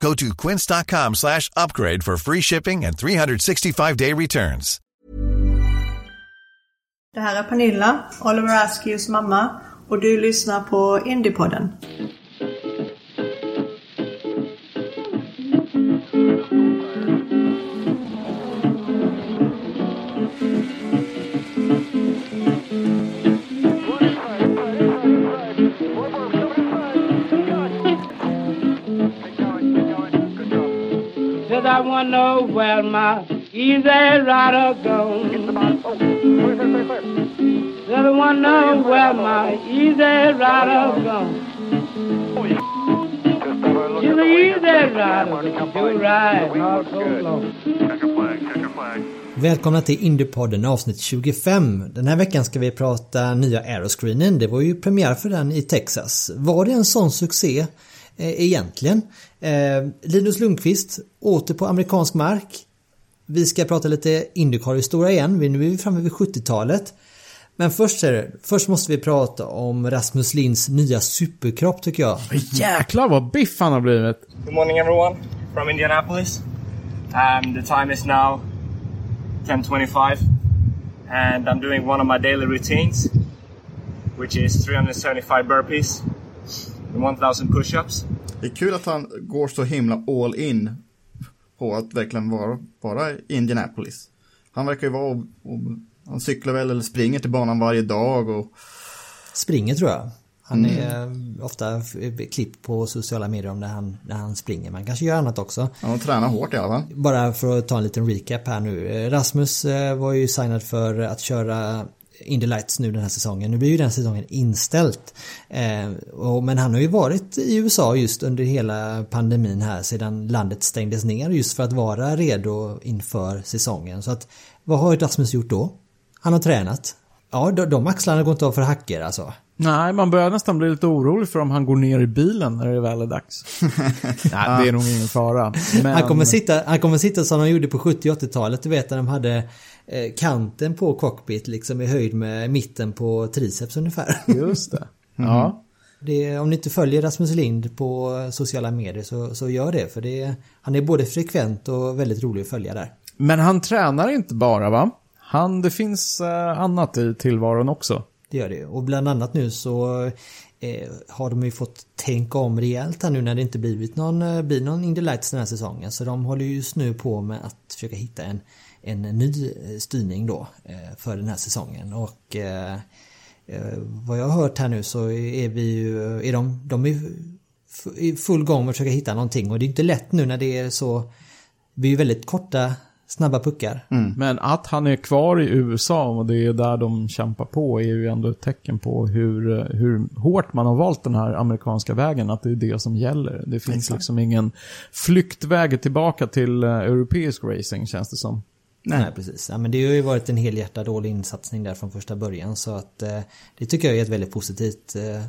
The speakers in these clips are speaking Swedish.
Go to quince.com slash upgrade for free shipping and 365-day returns. Det här är Pernilla, Oliver Askews mamma och du lyssnar på Indiepodden. I wanna know where my easy rider gone. Said I wanna know where my easy rider gone. She's an easy rider, do ride not so long. Välkomna till Indiepodden avsnitt 25. Den här veckan ska vi prata nya Aeroscreenen. Det var ju premiär för den i Texas. Var det en sån succé eh, egentligen? Eh, Linus Lundqvist åter på amerikansk mark. Vi ska prata lite Indycar-historia igen. Vi- Nu är vi framme vid 70-talet. Men först, är det, först måste vi prata om Rasmus Linds nya superkropp tycker jag. Jäklar vad biff han har blivit. Good morning, everyone, from Indianapolis. Um, the time is now 10:25, and I'm doing one of my daily routines, which is 375 burpees and 1,000 push-ups. Det är kul att han går så himla all in på att verkligen vara, vara Indianapolis. Han verkar ju vara och, och, han cyklar väl eller springer till banan varje dag och Springer tror jag. Han är ofta f- klippt på sociala medier om när han, när han springer. Man kanske gör annat också. han tränar hårt i alla fall. Bara för att ta en liten recap här nu. Eh, Rasmus eh, var ju signad för att köra Indy Lights nu den här säsongen. Nu blir ju den säsongen inställt. Eh, och, men han har ju varit i USA just under hela pandemin här sedan landet stängdes ner just för att vara redo inför säsongen. Så att vad har Rasmus gjort då? Han har tränat. Ja, de, de axlarna går inte av för hacker alltså. Nej, man börjar nästan bli lite orolig för om han går ner i bilen när det väl är dags. Nej, det är nog ingen fara. Men... Han kommer, sitta, han kommer sitta som de gjorde på 70 och 80-talet. Du vet när de hade eh, kanten på cockpit liksom i höjd med mitten på triceps ungefär. Just det. Ja. Det, om ni inte följer Rasmus Lind på sociala medier så, så gör det. För det, han är både frekvent och väldigt rolig att följa där. Men han tränar inte bara va? Han, det finns eh, annat i tillvaron också. Det gör det. Och bland annat nu så eh, har de ju fått tänka om rejält här nu när det inte blivit någon, eh, blir någon Indy Lights den här säsongen. Så de håller just nu på med att försöka hitta en, en ny eh, styrning då eh, för den här säsongen. Och eh, eh, vad jag har hört här nu så är vi ju, är de, de är i full gång med att försöka hitta någonting. Och det är inte lätt nu när det är så, Vi är ju väldigt korta, snabba puckar. Men att han är kvar i USA och det är där de kämpar på är ju ändå ett tecken på hur, hur hårt man har valt den här amerikanska vägen. Att det är det som gäller. Det finns liksom ingen flyktväg tillbaka till eh, europeisk racing känns det som. Nej, precis. Ja, men det har ju varit en helhjärtad all insatsning där från första början så att eh, det tycker jag är ett väldigt positivt eh,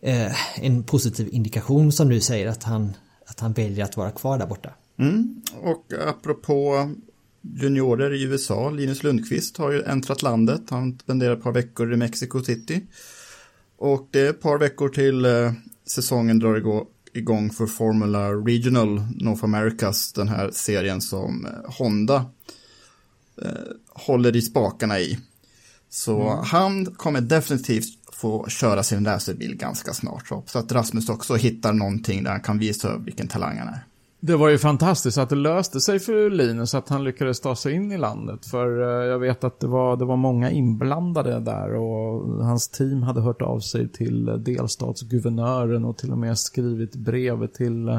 eh, en positiv indikation som du säger att han att han väljer att vara kvar där borta. Mm. Och apropå juniorer i USA, Linus Lundqvist har ju äntrat landet. Han spenderar ett par veckor i Mexico City. Och det är ett par veckor till eh, säsongen drar igå- igång för Formula Regional North Americas, den här serien som eh, Honda eh, håller i spakarna i. Så han kommer definitivt få köra sin racerbil ganska snart. Så, så att Rasmus också hittar någonting där han kan visa vilken talang han är. Det var ju fantastiskt att det löste sig för Linus att han lyckades ta sig in i landet. För eh, jag vet att det var, det var många inblandade där och hans team hade hört av sig till eh, delstatsguvernören och till och med skrivit brev till eh,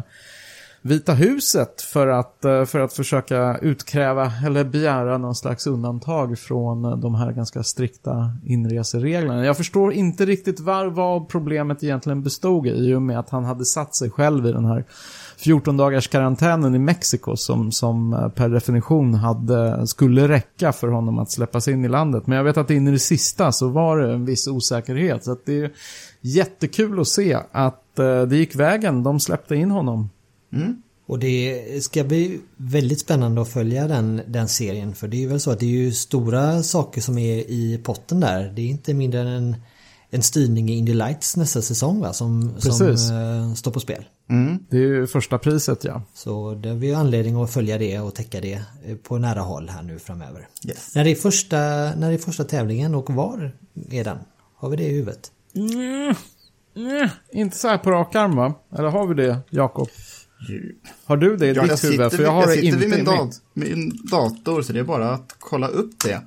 Vita huset för att, för att försöka utkräva eller begära någon slags undantag från de här ganska strikta inresereglerna. Jag förstår inte riktigt var, vad problemet egentligen bestod i, i och med att han hade satt sig själv i den här 14 dagars karantänen i Mexiko som, som eh, per definition hade, skulle räcka för honom att släppas in i landet. Men jag vet att in i det sista så var det en viss osäkerhet. Så att det är jättekul att se att eh, det gick vägen. De släppte in honom. Mm. Och det ska bli väldigt spännande att följa den, den serien. För det är ju väl så att det är ju stora saker som är i potten där. Det är inte mindre än en, styrning i Indy Lights nästa säsong va? Som, som uh, står på spel. Mm. Det är ju första priset ja. Så det har vi anledning att följa det och täcka det eh, på nära håll här nu framöver. Yes. När, det är första, när det är första tävlingen och var är den? Har vi det i huvudet? Mm. Mm. Inte så här på rak arm va? Eller har vi det, Jakob? Har du det i ja, ditt sitter, huvud? För jag har jag det sitter inte vid min, dat min dator så det är bara att kolla upp det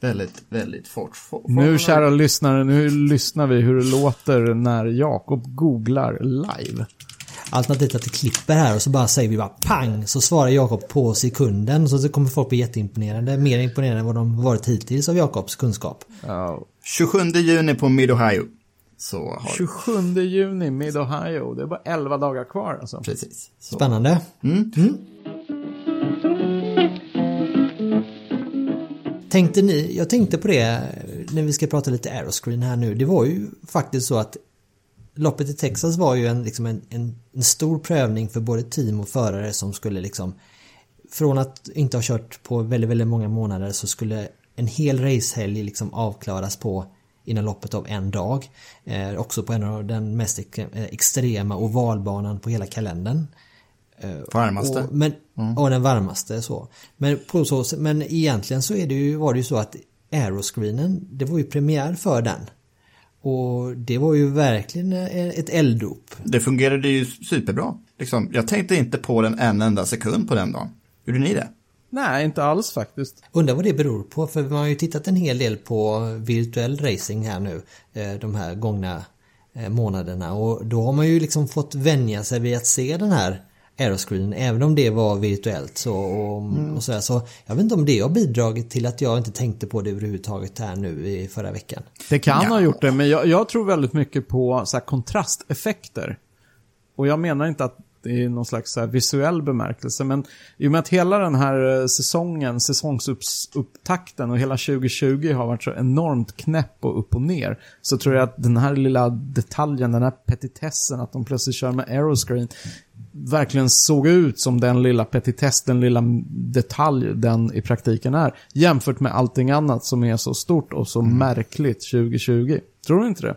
väldigt, väldigt fort. For, nu kära lyssnare, nu lyssnar vi hur det låter när Jakob googlar live. Alternativt att det klipper här och så bara säger vi bara pang så svarar Jakob på sekunden så kommer folk bli jätteimponerade. Mer imponerade än vad de varit hittills av Jakobs kunskap. Oh. 27 juni på Mid-Ohio. Så har 27 juni, Mid-Ohio. Det är bara 11 dagar kvar alltså. Precis. Så. Spännande. Mm. Mm. Tänkte ni, jag tänkte på det när vi ska prata lite aeroscreen här nu. Det var ju faktiskt så att loppet i Texas var ju en, liksom en, en, en stor prövning för både team och förare som skulle liksom från att inte ha kört på väldigt, väldigt många månader så skulle en hel racehelg liksom avklaras på inom loppet av en dag. Eh, också på en av den mest eh, extrema ovalbanan på hela kalendern. Eh, varmaste. Och, men, mm. och den varmaste så. Men, på så, men egentligen så är det ju, var det ju så att aeroscreenen, det var ju premiär för den. Och det var ju verkligen ett elddop. Det fungerade ju superbra. Liksom, jag tänkte inte på den en enda sekund på den dagen. Gjorde ni det? Nej, inte alls faktiskt. Undrar vad det beror på, för man har ju tittat en hel del på virtuell racing här nu eh, de här gångna eh, månaderna och då har man ju liksom fått vänja sig vid att se den här aeroscreen även om det var virtuellt så och, mm. och sådär. Så jag vet inte om det har bidragit till att jag inte tänkte på det överhuvudtaget här nu i förra veckan. Det kan ja. ha gjort det, men jag, jag tror väldigt mycket på så kontrasteffekter. Och jag menar inte att i någon slags visuell bemärkelse. Men i och med att hela den här eh, säsongen, säsongsupptakten och hela 2020 har varit så enormt knäpp och upp och ner. Så tror jag att den här lilla detaljen, den här petitessen, att de plötsligt kör med aeroscreen verkligen såg ut som den lilla petitess, den lilla detalj den i praktiken är. Jämfört med allting annat som är så stort och så mm. märkligt 2020. Tror du inte det?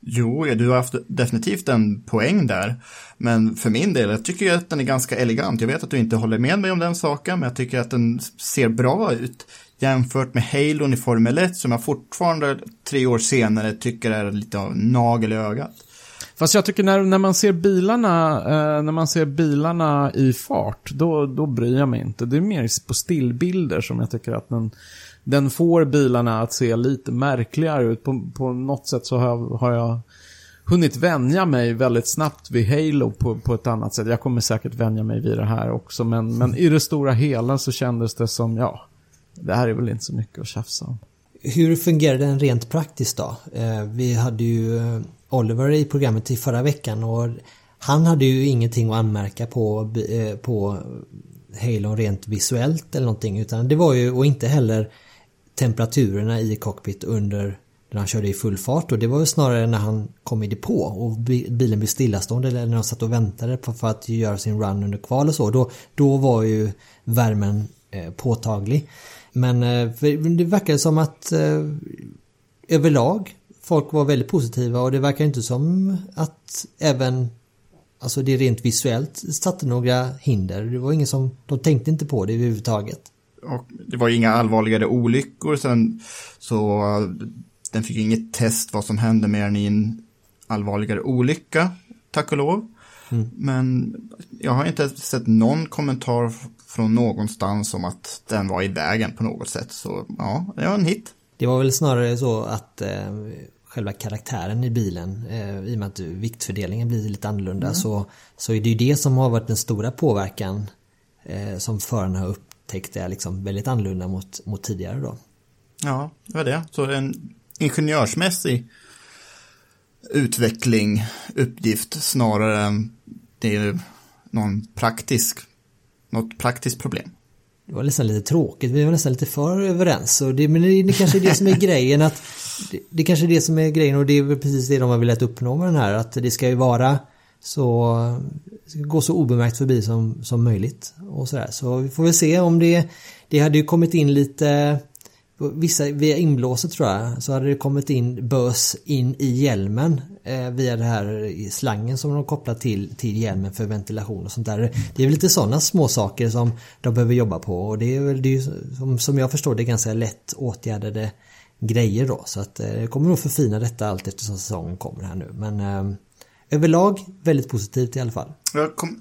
Jo, du har haft definitivt en poäng där. Men för min del, jag tycker att den är ganska elegant. Jag vet att du inte håller med mig om den saken, men jag tycker att den ser bra ut jämfört med Halon i Formel 1 som jag fortfarande tre år senare tycker är lite av nagel i ögat. Fast jag tycker när, när man ser bilarna, eh, när man ser bilarna i fart, då, då bryr jag mig inte. Det är mer på stillbilder som jag tycker att den den får bilarna att se lite märkligare ut. På, på något sätt så har jag, har jag hunnit vänja mig väldigt snabbt vid Halo på, på ett annat sätt. Jag kommer säkert vänja mig vid det här också. Men, men i det stora hela så kändes det som, ja, det här är väl inte så mycket att tjafsa om. Hur fungerar den rent praktiskt då? Eh, vi hade ju eh, Oliver i programmet i förra veckan och han hade ju ingenting att anmärka på, eh, på Halo rent visuellt eller någonting utan det var ju, och inte heller temperaturerna i cockpit under när han körde i full fart och det var ju snarare när han kom i depå och bilen blev stillastående eller när han satt och väntade på för att göra sin run under kval och så. Då, då var ju värmen eh, påtaglig. Men eh, det verkar som att överlag folk var väldigt positiva och det verkar inte som att även Alltså det rent visuellt satte några hinder. Det var ingen som, de tänkte inte på det överhuvudtaget. Och det var inga allvarligare olyckor sen så den fick inget test vad som hände mer än i en allvarligare olycka, tack och lov. Mm. Men jag har inte sett någon kommentar från någonstans om att den var i vägen på något sätt. Så ja, det var en hit. Det var väl snarare så att eh, själva karaktären i bilen. Eh, I och med att viktfördelningen blir lite annorlunda mm. så, så är det ju det som har varit den stora påverkan eh, som förarna har upptäckt är liksom väldigt annorlunda mot, mot tidigare då. Ja, det var det. Så en ingenjörsmässig utveckling, uppgift snarare än det är någon praktisk, något praktiskt problem. Det var nästan lite tråkigt, vi var nästan lite för överens. Och det, men det, det kanske är det som är grejen att det, det kanske är det som är grejen och det är väl precis det de har velat uppnå med den här. Att det ska ju vara så gå så obemärkt förbi som, som möjligt. Och sådär. Så vi får väl se om det Det hade ju kommit in lite Vissa, via inblåset tror jag, så hade det kommit in bös in i hjälmen eh, via den här slangen som de kopplar till, till hjälmen för ventilation och sånt där. Det är väl lite sådana små saker som de behöver jobba på och det är väl det är, som, som jag förstår det ganska lätt åtgärdade grejer då. Så att eh, det kommer nog förfina detta allt eftersom säsongen kommer här nu. Men eh, överlag väldigt positivt i alla fall.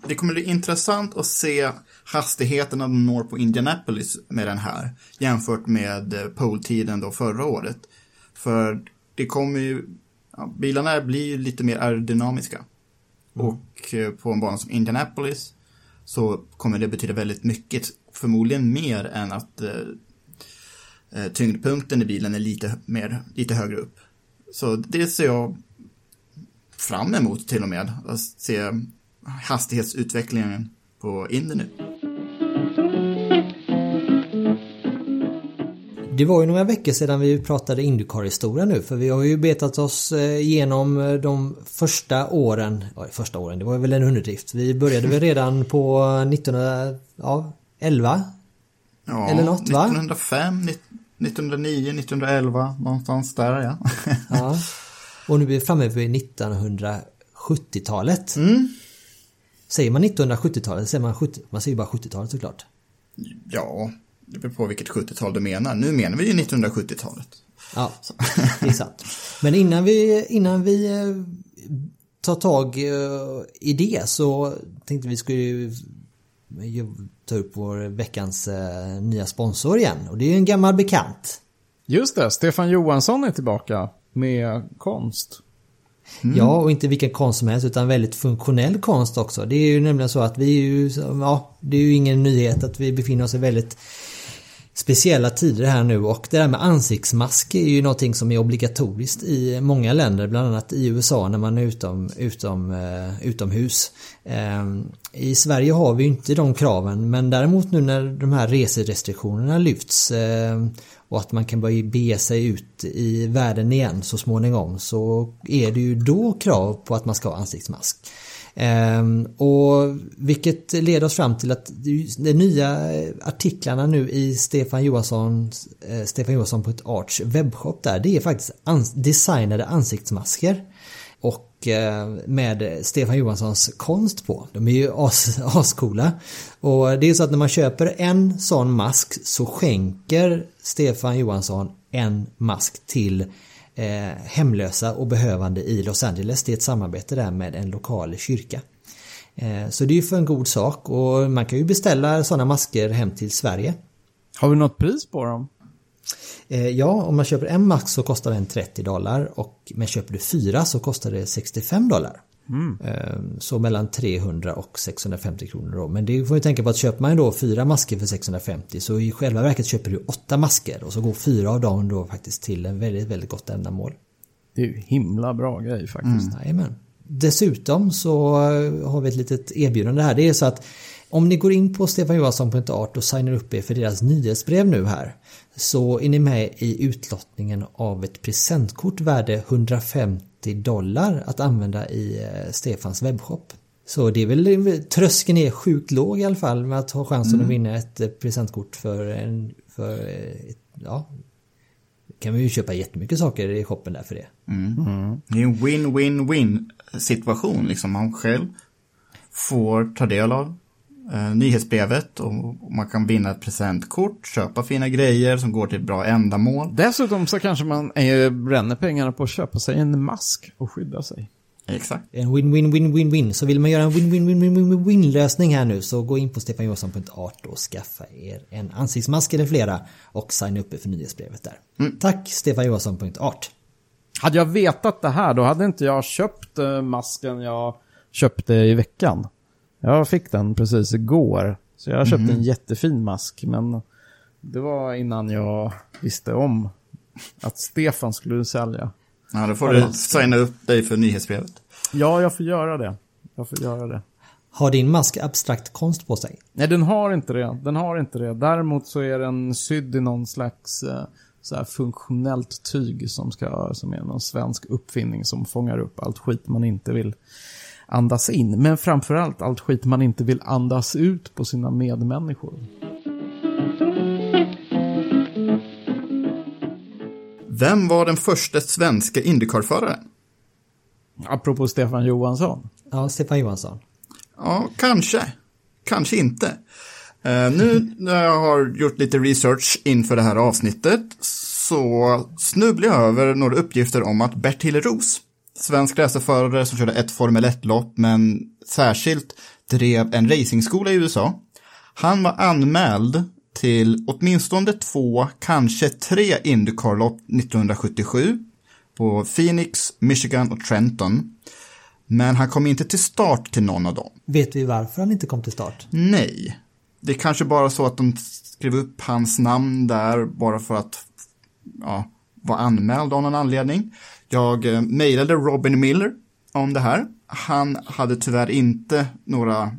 Det kommer bli intressant att se hastigheterna de når på Indianapolis med den här jämfört med eh, poltiden då förra året. För det kommer ju, ja, bilarna blir ju lite mer aerodynamiska. Mm. Och eh, på en bana som Indianapolis så kommer det betyda väldigt mycket, förmodligen mer än att eh, eh tyngdpunkten i bilen är lite, mer, lite högre upp. Så det ser jag fram emot till och med, att se hastighetsutvecklingen på Indy nu. Det var ju några veckor sedan vi pratade Indycar-historia nu för vi har ju betat oss eh, igenom eh, de första åren, ja första åren, det var väl en underdrift. Vi började väl redan på 1911? Ja, Eller något va? 1905, 1909, 1911, någonstans där ja. ja. Och nu är vi framme vid 1970-talet. Mm. Säger man 1970-talet säger man 70, man säger bara 70-talet såklart. Ja, det beror på vilket 70-tal du menar. Nu menar vi ju 1970-talet. Ja, det är sant. Men innan vi, innan vi eh, tar tag eh, i det så tänkte vi skulle ta upp vår veckans eh, nya sponsor igen. Och det är ju en gammal bekant. Just det, Stefan Johansson är tillbaka med konst. Mm. Ja, och inte vilken konst som helst utan väldigt funktionell konst också. Det är ju nämligen så att vi är ju, ja, det är ju ingen nyhet att vi befinner oss i väldigt speciella tider här nu och det där med ansiktsmask är ju någonting som är obligatoriskt i många länder, bland annat i USA när man är utom, utom, eh, utomhus. Eh, I Sverige har vi ju inte de kraven men däremot nu när de här reserestriktionerna lyfts eh, och att man kan börja bege sig ut i världen igen så småningom så är det ju då krav på att man ska ha ansiktsmask. Ehm, och vilket leder oss fram till att de nya artiklarna nu i Stefan Johansson eh, Stefan Johansson på ett Arts webbshop där det är faktiskt designade ansiktsmasker. Och eh, med Stefan Johanssons konst på. De är ju as, ascoola. Och det är så att när man köper en sån mask så skänker Stefan Johansson en mask till eh, hemlösa och behövande i Los Angeles. Det är ett samarbete där med en lokal kyrka. Eh, så det är ju för en god sak och man kan ju beställa sådana masker hem till Sverige. Har vi något pris på dem? Eh, ja, om man köper en mask så kostar den 30 dollar och men köper du fyra så kostar det 65 dollar. Mm. Så mellan 300 och 650 kronor då. Men det får ju tänka på att köper man då fyra masker för 650 så i själva verket köper du åtta masker och så går fyra av dem då faktiskt till en väldigt, väldigt gott ändamål. Det är ju himla bra grej faktiskt. Mm. Jajamän. Dessutom så har vi ett litet erbjudande här. Det är så att om ni går in på stefanjohansson.art och signar upp er för deras nyhetsbrev nu här så är ni med i utlottningen av ett presentkort värde 150 dollar att använda i eh, Stefans webbshop. Så det är väl, tröskeln är sjukt låg i alla fall med att ha chansen mm. att vinna ett eh, presentkort för en, för, ett, ja, kan vi ju köpa jättemycket saker i shoppen där för det. Mm. Mm. Det är en win-win-win situation liksom. Man själv får ta del av eh, nyhetsbrevet och man kan vinna ett presentkort, köpa fina grejer som går till bra ändamål. Dessutom så kanske man eh, bränner pengarna på att köpa sig en mask och skydda sig. Exakt. En win-win-win-win-win. Så vill man göra en win-win-win-win-win lösning här nu så gå in på stefanjohansson.art och skaffa er en ansiktsmask eller flera och signa upp er för nyhetsbrevet där. Mm. Tack stefanjohansson.art. Hade jag vetat det här, då hade inte jag köpt eh, masken jag köpte i veckan. Jag fick den precis igår. Så jag köpte Mhm. en jättefin mask, men det var innan jag visste om att Stefan skulle sälja. Ja, då får du signa upp dig för nyhetsbrevet. Ja, jag får göra det. Jag får göra det. Har din mask abstrakt konst på sig? Nej, den har inte det. Den har inte det. Däremot så är den sydd i någon slags eh, så här funktionellt tyg som, ska, som är någon svensk uppfinning som fångar upp allt skit man inte vill andas in. Men framförallt allt skit man inte vill andas ut på sina medmänniskor. Vem var den första svenska Indycar-föraren? Apropå Stefan Johansson. Ja, Stefan Johansson. Ja, kanske. Kanske inte. Eh, nu när jag har gjort lite research inför det här avsnittet så snubblar jag över några uppgifter om att Bertil Roos, svensk racerförare som körde ett Formel 1-lopp men särskilt drev en racingskola i USA. Han var anmäld till åtminstone två, kanske tre Indycar-lopp 1977 på Phoenix, Michigan och Trenton. Men han kom inte till start till någon av dem. Vet vi varför han inte kom till start? Nej. Det är kanske bara så att de skrev upp hans namn där bara för att ja, vara anmäld av någon anledning. Jag eh, mejlade Robin Miller om det här. Han hade tyvärr inte några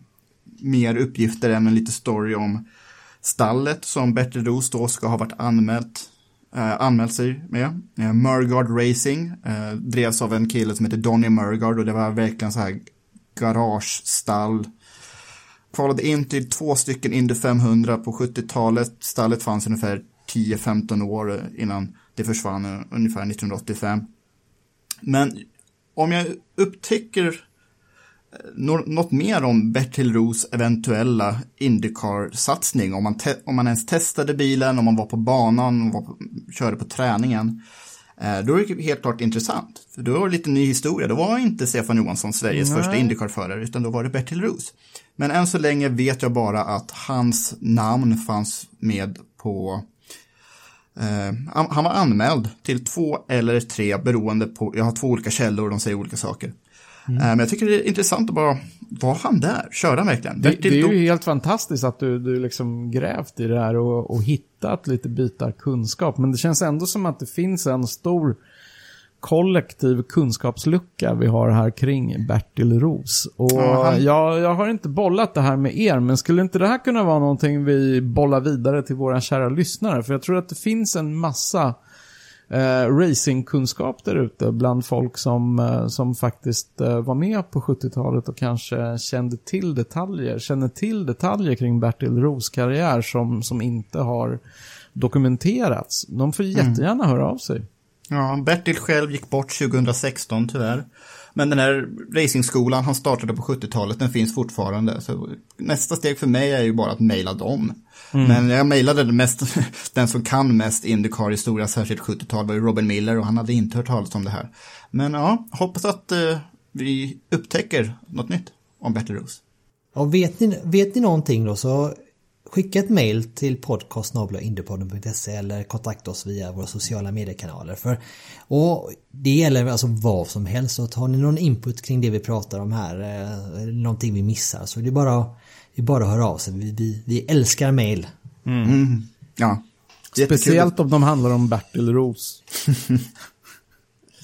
mer uppgifter än en liten story om stallet som Bertil Roos då ska ha varit anmält, eh, anmält sig med. Eh, Murgard Racing eh, drevs av en kille som heter Donny Murgard och det var verkligen så här garagestall kvalade in till två stycken Indy 500 på 70-talet. Stallet fanns ungefär 10-15 år innan det försvann, eh, ungefär 1985. Men om jag upptäcker eh, nå- något mer om Bertil Roos eventuella Indycar-satsning, om man, om man ens testade bilen, om man var på banan, om man på, körde på träningen, eh, då är det helt klart intressant. För då var det lite ny historia, då var inte Stefan Johansson Sveriges Nej. första Indycar-förare, utan då var det Bertil Roos. Men än så länge vet jag bara att hans namn fanns med på han, han var anmäld till två eller tre beroende på, jag har två olika källor och de säger olika saker. Eh, men jag tycker det är intressant att bara, var han där? Körde han verkligen? Det, det är ju helt fantastiskt att du, du liksom grävt i det här och, och hittat lite bitar kunskap. Men det känns ändå som att det finns en stor kollektiv kunskapslucka vi har här kring Bertil Roos. Och Ja, han- jag, jag har inte bollat det här med er, men skulle inte det här kunna vara någonting vi bollar vidare till våra kära lyssnare? För jag tror att det finns en massa eh, racingkunskap där ute bland folk som, eh, som faktiskt eh, var med på 70-talet och kanske kände till detaljer, känner till detaljer kring Bertil Roos karriär som, som inte har dokumenterats. De får jättegärna höra av sig. Ja, Bertil själv gick bort 2016 tyvärr. Men den här racingskolan han startade på 70-talet, den finns fortfarande. Så nästa steg för mig är ju bara att mejla dem. Men jag mejlade den mest, den som kan mest Indycar-historia, särskilt 70-tal, var ju Robin Miller och han hade inte hört talas om det här. Men ja, hoppas att eh, vi upptäcker något nytt om Bertil Roos. Och vet ni, vet ni någonting då så skicka ett mail till podcastsnabelaindypodden.se eller kontakta oss via våra sociala mediekanaler. För, och det gäller alltså vad som helst. Så har ni någon input kring det vi pratar om här, eh, eller någonting vi missar, så det är bara, det är bara att höra av sig. Vi, vi, vi älskar mail. Ja. Jättekul. Speciellt om de handlar om Bertil Roos.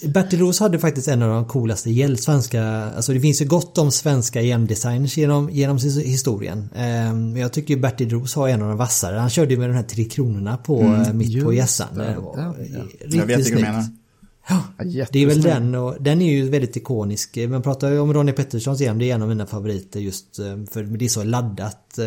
Bertil Roos hade faktiskt en av de coolaste hjäl- svenska, alltså det finns ju gott om svenska hjälmdesigners genom, genom his- historien. Eh, Men jag tycker ju Bertil Roos har en av de vassare. Han körde ju med de här tre kronorna på, eh, mitt på hjässan. det, Det riktigt Jag vet snyggt. Ja, Ja, det är väl den och den är ju väldigt ikonisk. Man pratar ju om Ronnie Petterssons hjälm, det är en av mina favoriter just eh, för det är så laddat. eh,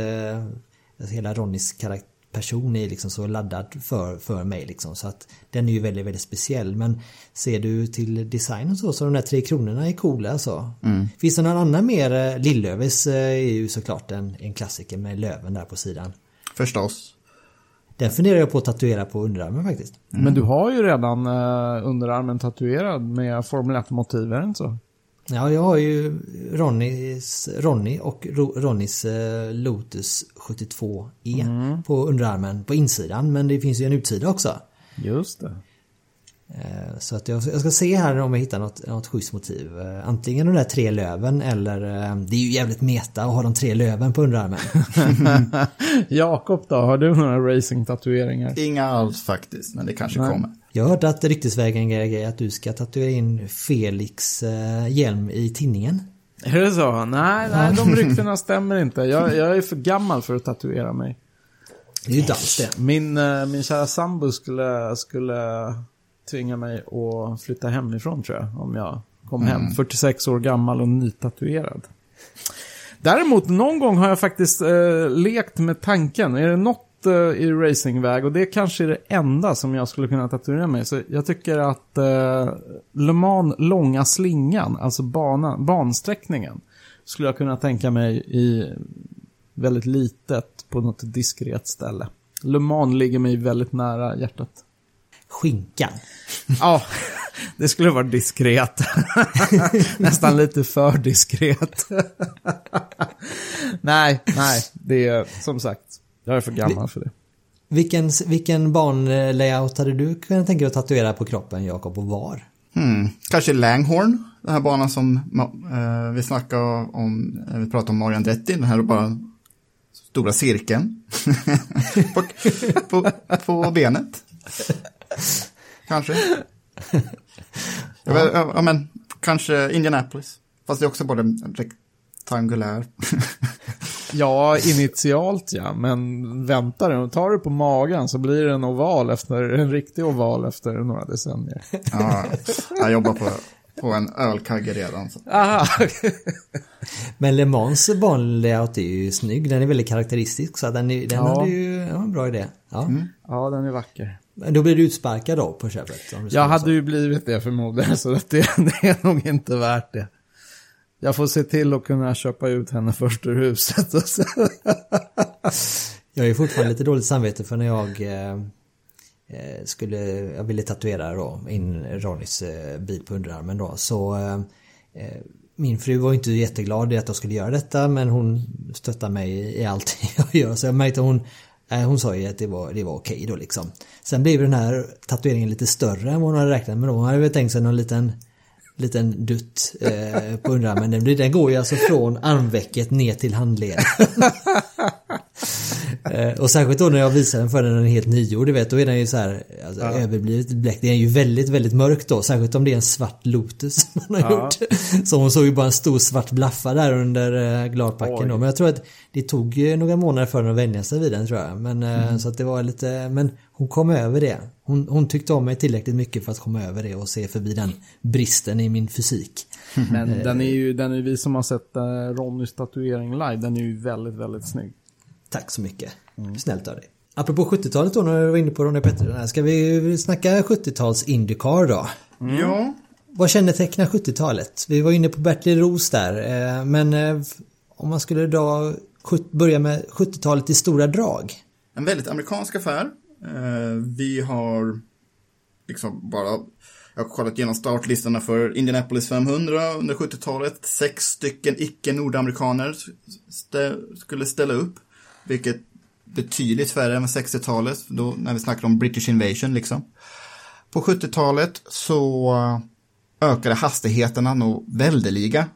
alltså Hela Ronnys karaktär person är liksom så laddad för, för mig liksom. Så att den är ju väldigt, väldigt speciell. Men ser du till design och så, så de där tre kronorna är coola alltså. Finns det någon annan mer? eh, Lillövis eh, är ju såklart en, en klassiker med löven där på sidan. Förstås. Den funderar jag på att tatuera på underarmen faktiskt. Men du har ju redan eh, underarmen tatuerad med Formel 1-motiv, är det inte så? Ja, jag har ju Ronnys, Ronny och Ro- Ronnys eh, Lotus 72E på underarmen på insidan. Men det finns ju en utsida också. Just det. Eh, Så att jag, jag ska se här om jag hittar något, något schysst motiv. Eh, Antingen de där tre löven eller eh, det är ju jävligt meta att ha de tre löven på underarmen. Jakob då, har du några racing-tatueringar? Inga alls faktiskt, men det kanske Nej. kommer. Jag har hört att ryktesvägen är att du ska tatuera in Felix eh, hjälm i tinningen. Är det så? Nej, nej de ryktena stämmer inte. Jag, jag är för gammal för att tatuera mig. Det är ju inte alls det. Min, min kära sambo skulle, skulle tvinga mig att flytta hemifrån tror jag. Om jag kom hem 46 år gammal och nytatuerad. Däremot, någon gång har jag faktiskt eh, lekt med tanken. Är det något eh, i racingväg, och det kanske är det enda som jag skulle kunna tatuera mig. Så jag tycker att eh, Le Mans långa slingan, alltså banan, bansträckningen, skulle jag kunna tänka mig i väldigt litet på något diskret ställe. Le Mans ligger mig väldigt nära hjärtat. Skinkan. Ja, det skulle vara diskret. Nästan lite för diskret. nej, nej, det är som sagt, jag är för gammal för det. Vilken, vilken banlayout hade du kunnat tänka dig att tatuera på kroppen Jakob och var? Hmm. Kanske Langhorn, den här banan som eh, vi snackade om, eh, vi pratade om Mario Andretti, den här bara stora cirkeln på, på, på benet. Kanske. Ja. Ja, ja, men kanske Indianapolis. Fast det är också både rektangulär. Ja, initialt ja, men vänta du, tar du på magen så blir det en oval efter, en riktig oval efter några decennier. Ja, jag jobbar på, på en ölkagge redan. Så. Aha, Men Le Mans banlayout är ju snygg. Den är väldigt karaktäristisk så den, är, den Ja. hade ju ja, en bra idé. Ja. ja, den är vacker. Men Då blir du utsparkad då på köpet? Om du ska Jag göra så. hade ju blivit det förmodligen, så att det, det är nog inte värt det. Jag får se till att kunna köpa ut henne först ur huset. Och så. Jag är fortfarande lite dåligt samvete för när jag eh, Eh, skulle, jag ville tatuera då in Ronnys eh, bit på underarmen då. Så eh, eh, min fru var inte jätteglad i att jag skulle göra detta men hon stöttar mig i allt jag gör. Så jag märkte hon, eh, hon sa ju att det var, det var okej då liksom. Sen blev den här tatueringen lite större än vad hon hade räknat med då. Hon hade väl tänkt sig någon liten liten dutt eh, på underarmen. Den, den går ju alltså från armvecket ner till handleden. Eh, och särskilt då när jag visar den för den är helt nygjord, du vet, då är den ju så här alltså, överblivet bläck. Den är ju väldigt, väldigt mörk då, särskilt om det är en svart Lotus man har Ja. gjort. Så hon såg ju bara en stor svart blaffa där under eh, gladpacken då. Men jag tror att det tog några månader för henne att vänja sig vid den tror jag. Men eh, så att det var lite, men hon kom över det. Hon, hon tyckte om mig tillräckligt mycket för att komma över det och se förbi den bristen i min fysik. Men den är ju, den är vi som har sett Ronnys tatuering live, den är ju väldigt, väldigt snygg. Tack så mycket. Snällt av dig. Apropå 70-talet då när du var inne på Ronny Pettersson här. Ska vi snacka 70-tals Indycar då? Ja, Vad kännetecknar 70-talet? Vi var inne på Bertil Roos där. eh, Men eh, om man skulle dra, börja med 70-talet i stora drag. en väldigt amerikansk affär. Eh, vi har liksom bara, jag har kollat igenom startlistorna för Indianapolis 500 under 70-talet. Sex stycken icke-nordamerikaner skulle ställa upp, vilket betydligt färre än 60-talet, då när vi snackar om British Invasion liksom. På 70-talet så ökade hastigheterna nog väldeliga.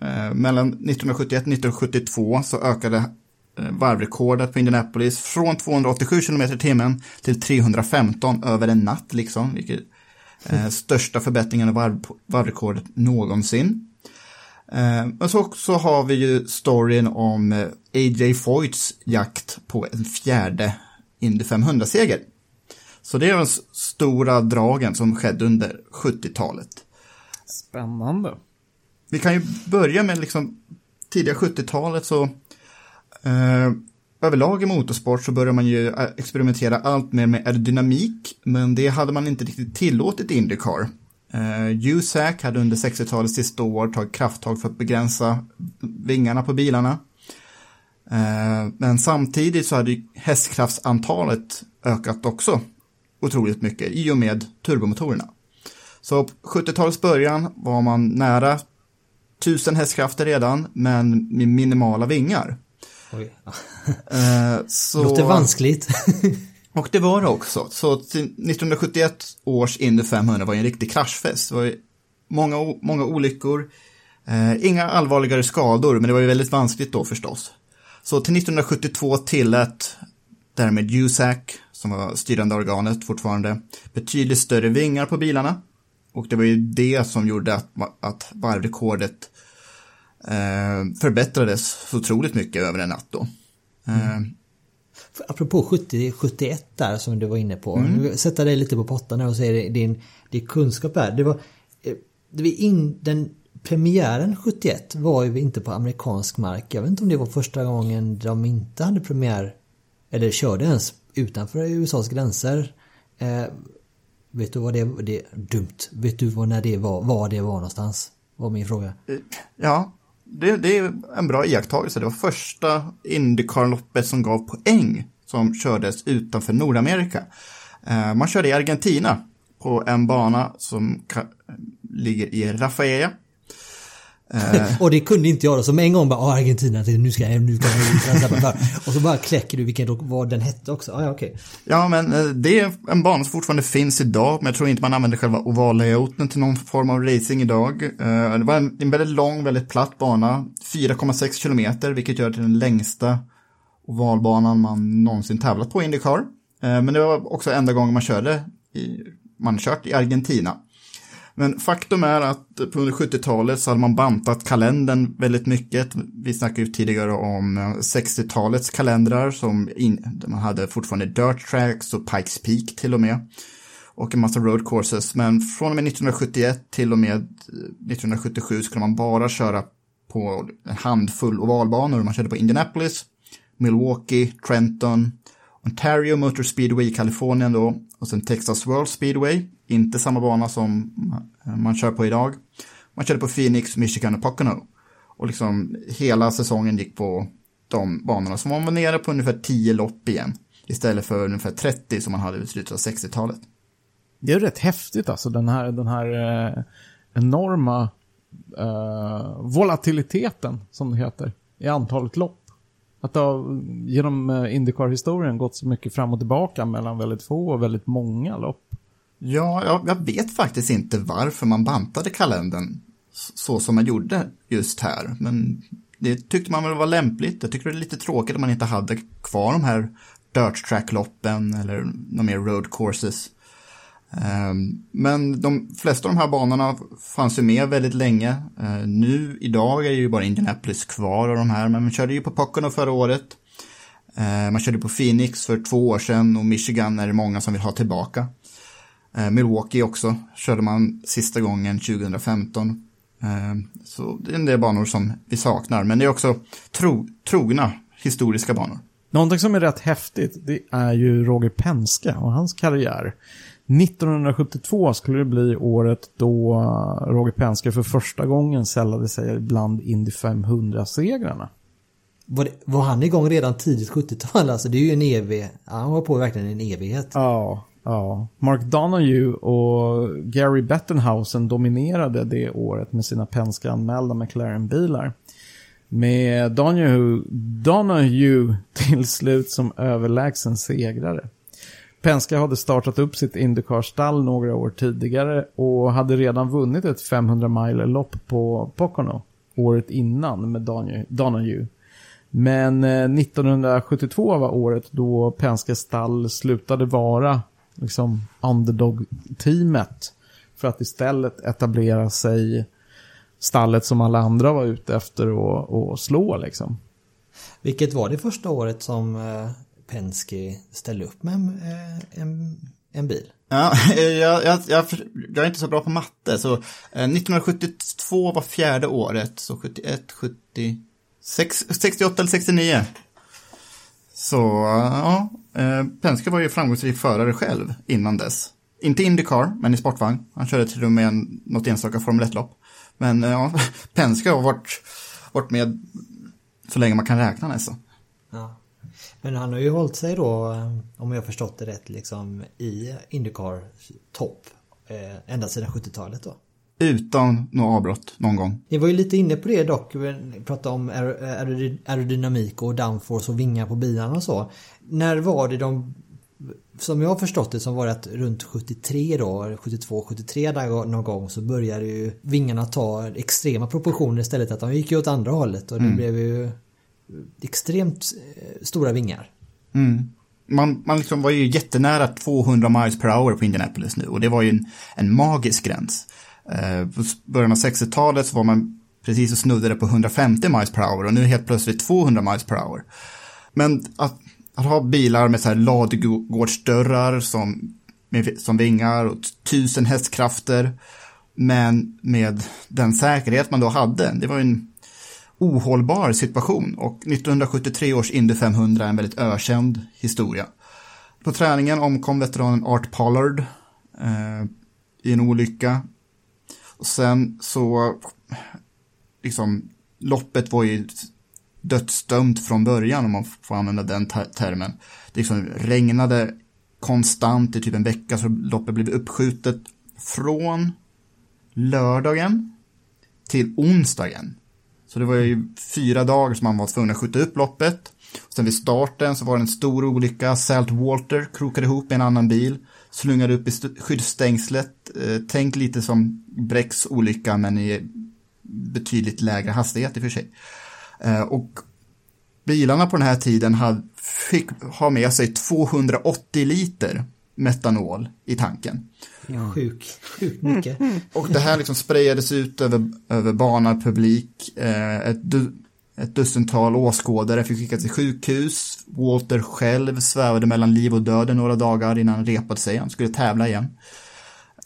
Eh, mellan 1971 och 1972 så ökade eh, varvrekordet på Indianapolis från 287 km i timmen till 315 över en natt liksom. Vilket eh, största förbättringen av varv, varvrekordet någonsin. Eh, men så, så har vi ju storyn om eh, A.J. Foyts jakt på en fjärde Indy 500-seger. Så det är de stora dragen som skedde under 70-talet. Spännande. Vi kan ju börja med liksom tidiga 70-talet så eh, överlag i motorsport så börjar man ju eh, experimentera allt mer med aerodynamik men det hade man inte riktigt tillåtit i Indycar. Eh, USAC hade under 60-talets sista år tagit krafttag för att begränsa vingarna på bilarna. Eh, men samtidigt så hade hästkraftsantalet ökat också otroligt mycket i och med turbomotorerna. Så på 70-talets början var man nära 1000 hästkrafter redan, men med minimala vingar. Oj. Eh, så, Låter vanskligt. Och det var det också. Så 1971 års Indy 500 var en riktig kraschfest. Det var många, många olyckor, eh, inga allvarligare skador, men det var ju väldigt vanskligt då förstås. Så till 1972 tillät därmed USAC, som var styrande organet fortfarande, betydligt större vingar på bilarna. Och det var ju det som gjorde att, att varvrekordet eh, förbättrades så otroligt mycket över en natt då. Eh, mm. Apropå 70-71 där som du var inne på. Mm. Nu sätter dig lite på pottan och säger din, din kunskap där. Det var, eh, det var in, den premiären 71 var ju inte på amerikansk mark. Jag vet inte om det var första gången de inte hade premiär eller körde ens utanför USAs gränser. Eh, vet du vad det, det dumt. Vet du vad när det var, var det var någonstans? Var min fråga. Ja, det, det är en bra iakttagelse. Det var första Indycar-loppet som gav poäng som kördes utanför Nordamerika. Eh, man körde i Argentina på en bana som ligger i Rafaela Uh. och det kunde inte jag då. Så med en gång bara, Argentina, nu ska jag, nu kan jag, Och så bara kläcker du vilken, vad den hette också. Ah, ja, okay. ja, men eh, det är en bana som fortfarande finns idag, men jag tror inte man använder själva ovallayouten till någon form av racing idag. Uh, det var en, en, väldigt lång, väldigt platt bana, 4,6 kilometer, vilket gör till den längsta ovalbanan man någonsin tävlat på i Indycar. Uh, men det var också enda gången man körde, i, man kört i Argentina. Men faktum är att på under 70-talet så hade man bantat kalendern väldigt mycket. Vi snackade ju tidigare om eh, 60-talets kalendrar som in, man hade fortfarande dirt tracks och Pikes Peak till och med. Och en massa road courses. Men från och med 1971 till och med eh, 1977 skulle man bara köra på en handfull ovalbanor. Man körde på Indianapolis, Milwaukee, Trenton, Ontario Motor Speedway i Kalifornien då och sen Texas World Speedway, inte samma bana som eh, man kör på idag. Man körde på Phoenix, Michigan och Pocono. Och liksom hela säsongen gick på de banorna. Så man var nere på ungefär 10 lopp igen. Istället för ungefär 30 som man hade i slutet av 60-talet. Det är rätt häftigt alltså, den här, den här eh, enorma eh, volatiliteten, som det heter, i antalet lopp. Att det har genom eh, Indycar-historien gått så mycket fram och tillbaka mellan väldigt få och väldigt många lopp. Ja, jag, jag vet faktiskt inte varför man bantade kalendern så som man gjorde just här. Men det tyckte man väl var lämpligt. Jag tycker det är lite tråkigt att man inte hade kvar de här dirt track-loppen eller några mer road courses. Ehm, men de flesta av de här banorna fanns ju med väldigt länge. Ehm, nu idag är ju bara Indianapolis kvar av de här, men man körde ju på Pocono förra året. Ehm, man körde på Phoenix för två år sedan och Michigan är det många som vill ha tillbaka. Milwaukee också körde man sista gången 2015. Så det är en del banor som vi saknar, men det är också tro, trogna historiska banor. Någonting som är rätt häftigt, det är ju Roger Penske och hans karriär. 1972 skulle det bli året då Roger Penske för första gången sällade sig bland Indy 500-segrarna. Var, var, han igång redan tidigt 70-tal? Alltså det är ju en evig... Han var på verkligen en evighet. Ja, ja. Mark Donoghue och Gary Bettenhausen dominerade det året med sina Penske-anmälda McLaren-bilar. Med Donoghue, Donoghue till slut som överlägsen segrare. Penske hade startat upp sitt Indycar-stall några år tidigare och hade redan vunnit ett 500 mile-lopp på Pocono året innan med Donahue. Men eh, 1972 var året då Penske stall slutade vara liksom underdog-teamet för att istället etablera sig stallet som alla andra var ute efter att slå liksom. Vilket var det första året som eh, Penske ställde upp med en, eh, en, en bil. Ja, jag, jag, jag, jag, är inte så bra på matte, så 1972 eh, var fjärde året, så 71, 70, 68 eller 69. Så ja, eh, Penske var ju framgångsrik förare själv innan dess. Inte Indycar, men i sportvagn. Han körde till och med en, något enstaka Formel 1-lopp. Men eh, ja, Penske har varit, varit med så länge man kan räkna nästan. Ja. Men han har ju hållit sig då, eh, om jag förstått det rätt, liksom i Indycar topp eh, ända sedan 70-talet då. Utan något avbrott någon gång. Ni var ju lite inne på det dock, vi pratade om aerodynamik och downforce och vingar på bilarna och så. När var det de som jag har förstått det så var att runt 73 då, 72, 73 där någon gång så började ju vingarna ta extrema proportioner istället. Att de gick ju åt andra hållet och det mm. blev ju extremt eh, stora vingar. Mm. Man, man liksom var ju jättenära 200 miles per hour på Indianapolis nu och det var ju en, en magisk gräns. Eh, på början av 60-talet så var man precis och snuddade på 150 miles per hour och nu helt plötsligt 200 miles per hour. Men att, att ha bilar med så här ladugårdsdörrar som, med, som vingar och tusen hästkrafter men med den säkerhet man då hade, det var ju en ohållbar situation och 1973 års Indy 500 är en väldigt ökänd historia. På träningen omkom veteranen Art Pollard eh, i en olycka. Och sen så, liksom, loppet var ju dödsdömt från början om man får använda den termen. Det liksom regnade konstant i typ en vecka så loppet blev uppskjutet från lördagen till onsdagen. Så det var ju fyra dagar som man var tvungen att skjuta upp loppet. Sen vid starten så var det en stor olycka. Salt Walter krokade ihop i en annan bil. Slungade upp i skyddsstängslet. Eh, tänk lite som Brecks olycka men i betydligt lägre hastighet i och för sig. Eh, och bilarna på den här tiden hade, fick ha med sig 280 liter metanol i tanken. Ja. Sjuk, sjukt mycket. Och det här liksom sprayades ut över, över banan, publik. Eh, ett, ett dussintal åskådare fick skickas till sjukhus. Walter själv svävade mellan liv och död några dagar innan han repade sig. Han skulle tävla igen.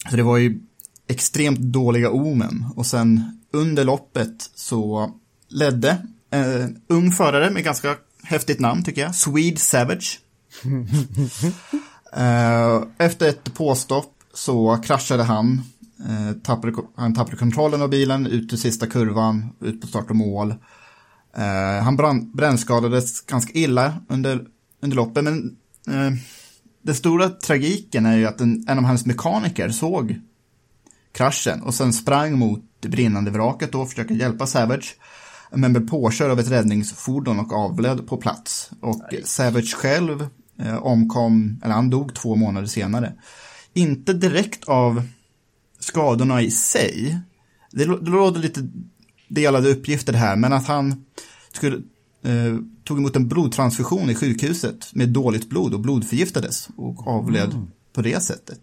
Så det var ju extremt dåliga omen. Och sen under loppet så ledde en eh, ung förare med ganska häftigt namn tycker jag, Swede Savage. Eh, efter ett påstopp så kraschade han. Eh, tappade, han tappade kontrollen av bilen ut till sista kurvan, ut på start och mål. Eh, han brännskadades ganska illa under, under loppet, men eh, den stora tragiken är ju att en, en av hans mekaniker såg kraschen och sen sprang mot det brinnande vraket då och försökte hjälpa Savage. Men blev påkörd av ett räddningsfordon och avled på plats. Och Nej. Savage själv eh, omkom, eller han dog två månader senare. Inte direkt av skadorna i sig. Det, det råder lite delade uppgifter här, men att han skulle, eh, tog emot en blodtransfusion i sjukhuset med dåligt blod och blodförgiftades och avled mm. på det sättet.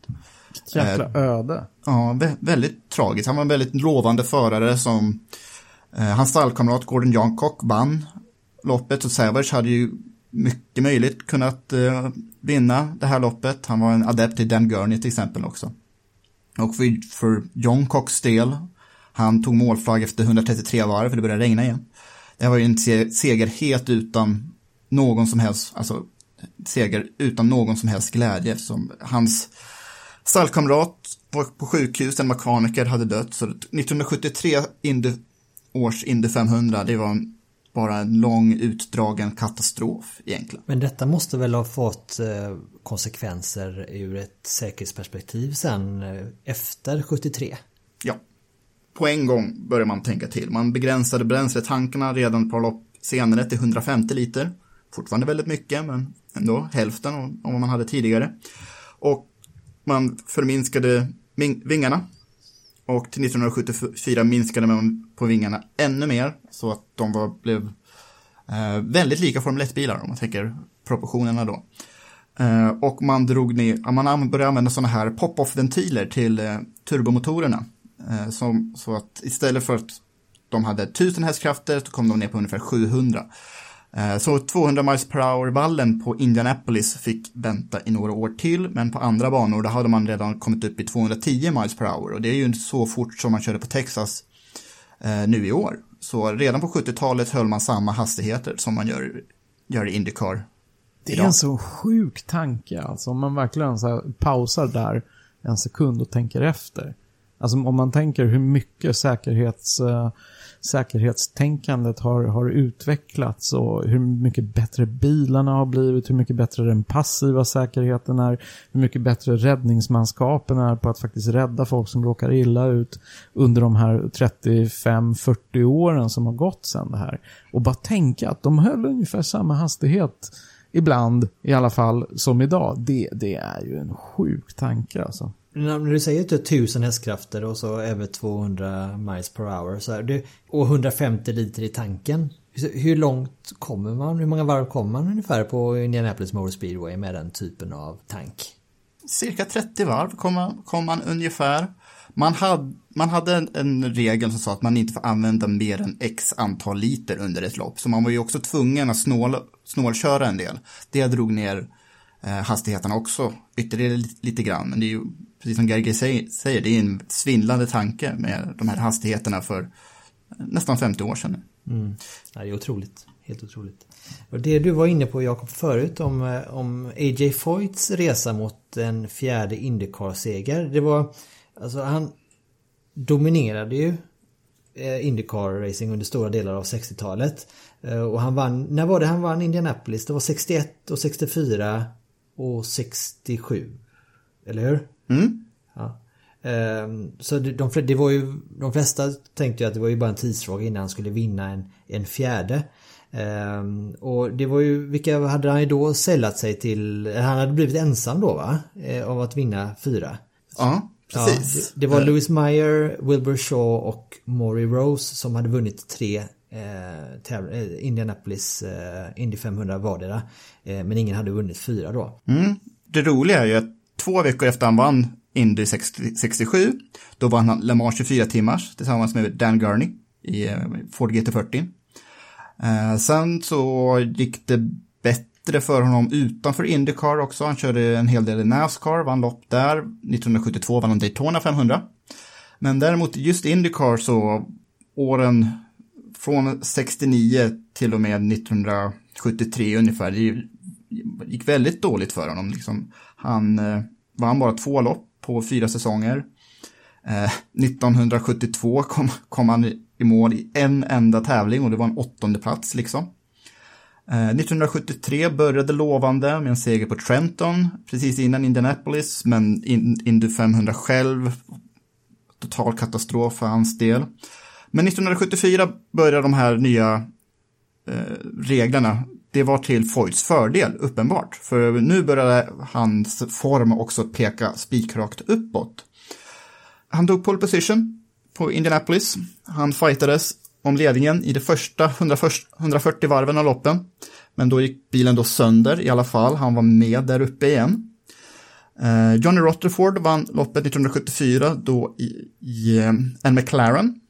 Jäkla eh, öde. Ja, vä väldigt tragiskt. Han var en väldigt lovande förare som eh, hans stallkamrat Gordon Johncock vann loppet och Savage hade ju mycket möjligt kunnat eh, vinna det här loppet. Han var en adept i Dan Gurney till exempel också. Och för, för John Cocks del, han tog målflagg efter 133 varv för det började regna igen. Det här var ju en seger helt utan någon som helst, alltså seger utan någon som helst glädje eftersom hans stallkamrat var på sjukhus, en mekaniker hade dött. Så 1973 Indy, års Indy 500, det var en bara en lång utdragen katastrof egentligen. Men detta måste väl ha fått eh, konsekvenser ur ett säkerhetsperspektiv sen eh, efter 73? På en gång börjar man tänka till. Man begränsade bränsletankarna redan ett par lopp senare till 150 liter. Fortfarande väldigt mycket, men ändå hälften av vad man hade tidigare. Och man förminskade vingarna och till 1974 minskade man på vingarna ännu mer så att de var, blev eh, väldigt lika Formel 1-bilar om man tänker proportionerna då. Eh, och man drog ner, man började använda sådana här pop-off-ventiler till eh, turbomotorerna. Eh, som, så att istället för att de hade 1000 hästkrafter så kom de ner på ungefär 700. Eh, så 200 miles per hour-vallen på Indianapolis fick vänta i några år till, men på andra banor där hade man redan kommit upp i 210 miles per hour och det är ju så fort som man körde på Texas eh, nu i år. Så redan på 70-talet höll man samma hastigheter som man gör, gör i Indycar. Det är en så sjuk tanke alltså, om man verkligen så pausar där en sekund och tänker efter. Alltså om man tänker hur mycket säkerhets... Eh, säkerhetstänkandet har, har utvecklats och hur mycket bättre bilarna har blivit, hur mycket bättre den passiva säkerheten är, hur mycket bättre räddningsmanskapen är på att faktiskt rädda folk som råkar illa ut under de här 35-40 åren som har gått sedan det här. Och bara tänka att de höll ungefär samma hastighet ibland i alla fall, som idag. Det, det är ju en sjuk tanke alltså. När du säger att du har 1000 hästkrafter och så över 200 miles per hour så här, det, och 150 liter i tanken. Hur långt kommer man? Hur många varv kommer man ungefär på Indianapolis Motor Speedway med den typen av tank? Cirka 30 varv kom man, kom man ungefär. Man hade, man hade en, en, regel som sa att man inte får använda mer än x antal liter under ett lopp. Så man var ju också tvungen att snål, snålköra en del. Det drog ner eh, hastigheterna också ytterligare lite, lite grann. Men det är ju, precis som Gerge säger, det är en svindlande tanke med de här hastigheterna för nästan 50 år sedan. Mm. Ja, det är otroligt. Helt otroligt. Och det du var inne på Jakob förut om, eh, om AJ Foyts resa mot en fjärde Indycar-seger. Det var, alltså han dominerade ju eh, Indycar-racing under stora delar av 60-talet. Eh, och han vann, när var det han vann Indianapolis? Det var 61 och 64 och 67. Eller hur? Mm. Ja. Ehm, så de, det var ju, de flesta tänkte ju att det var ju bara en tidsfråga innan han skulle vinna en, en fjärde. Um, och det var ju, vilka hade han ju då sällat sig till? Han hade blivit ensam då va? Eh, av att vinna fyra. Ja, precis. Ja, det, det, var Louis Meyer, Wilbur Shaw och Maury Rose som hade vunnit tre eh, eh Indianapolis eh, Indy 500 vardera. Eh, men ingen hade vunnit fyra då. Mm. Det roliga är ju att två veckor efter han vann Indy 67, då vann han Le Mans 24 timmars tillsammans med Dan Gurney i eh, Ford GT40. Eh, sen så gick det bättre för honom utanför Indycar också. Han körde en hel del i Nascar, vann lopp där. 1972 vann han Daytona 500. Men däremot just Indycar så åren från 69 till och med 1973 ungefär, det gick väldigt dåligt för honom. Liksom, han eh, vann bara två lopp på fyra säsonger. Eh, 1972 kom, kom han i mål i en enda tävling och det var en åttonde plats liksom. Eh, 1973 började lovande med en seger på Trenton precis innan Indianapolis, men Indy 500 själv, total katastrof för hans del. Men 1974 började de här nya eh, reglerna, det var till Foyts fördel uppenbart, för nu började hans form också peka spikrakt uppåt. Han tog pole position på Indianapolis. Han fightades om ledningen i de första 140 varven av loppen. Men då gick bilen då sönder i alla fall. Han var med där uppe igen. Eh, Johnny Rutherford vann loppet 1974 då i, i eh, en McLaren.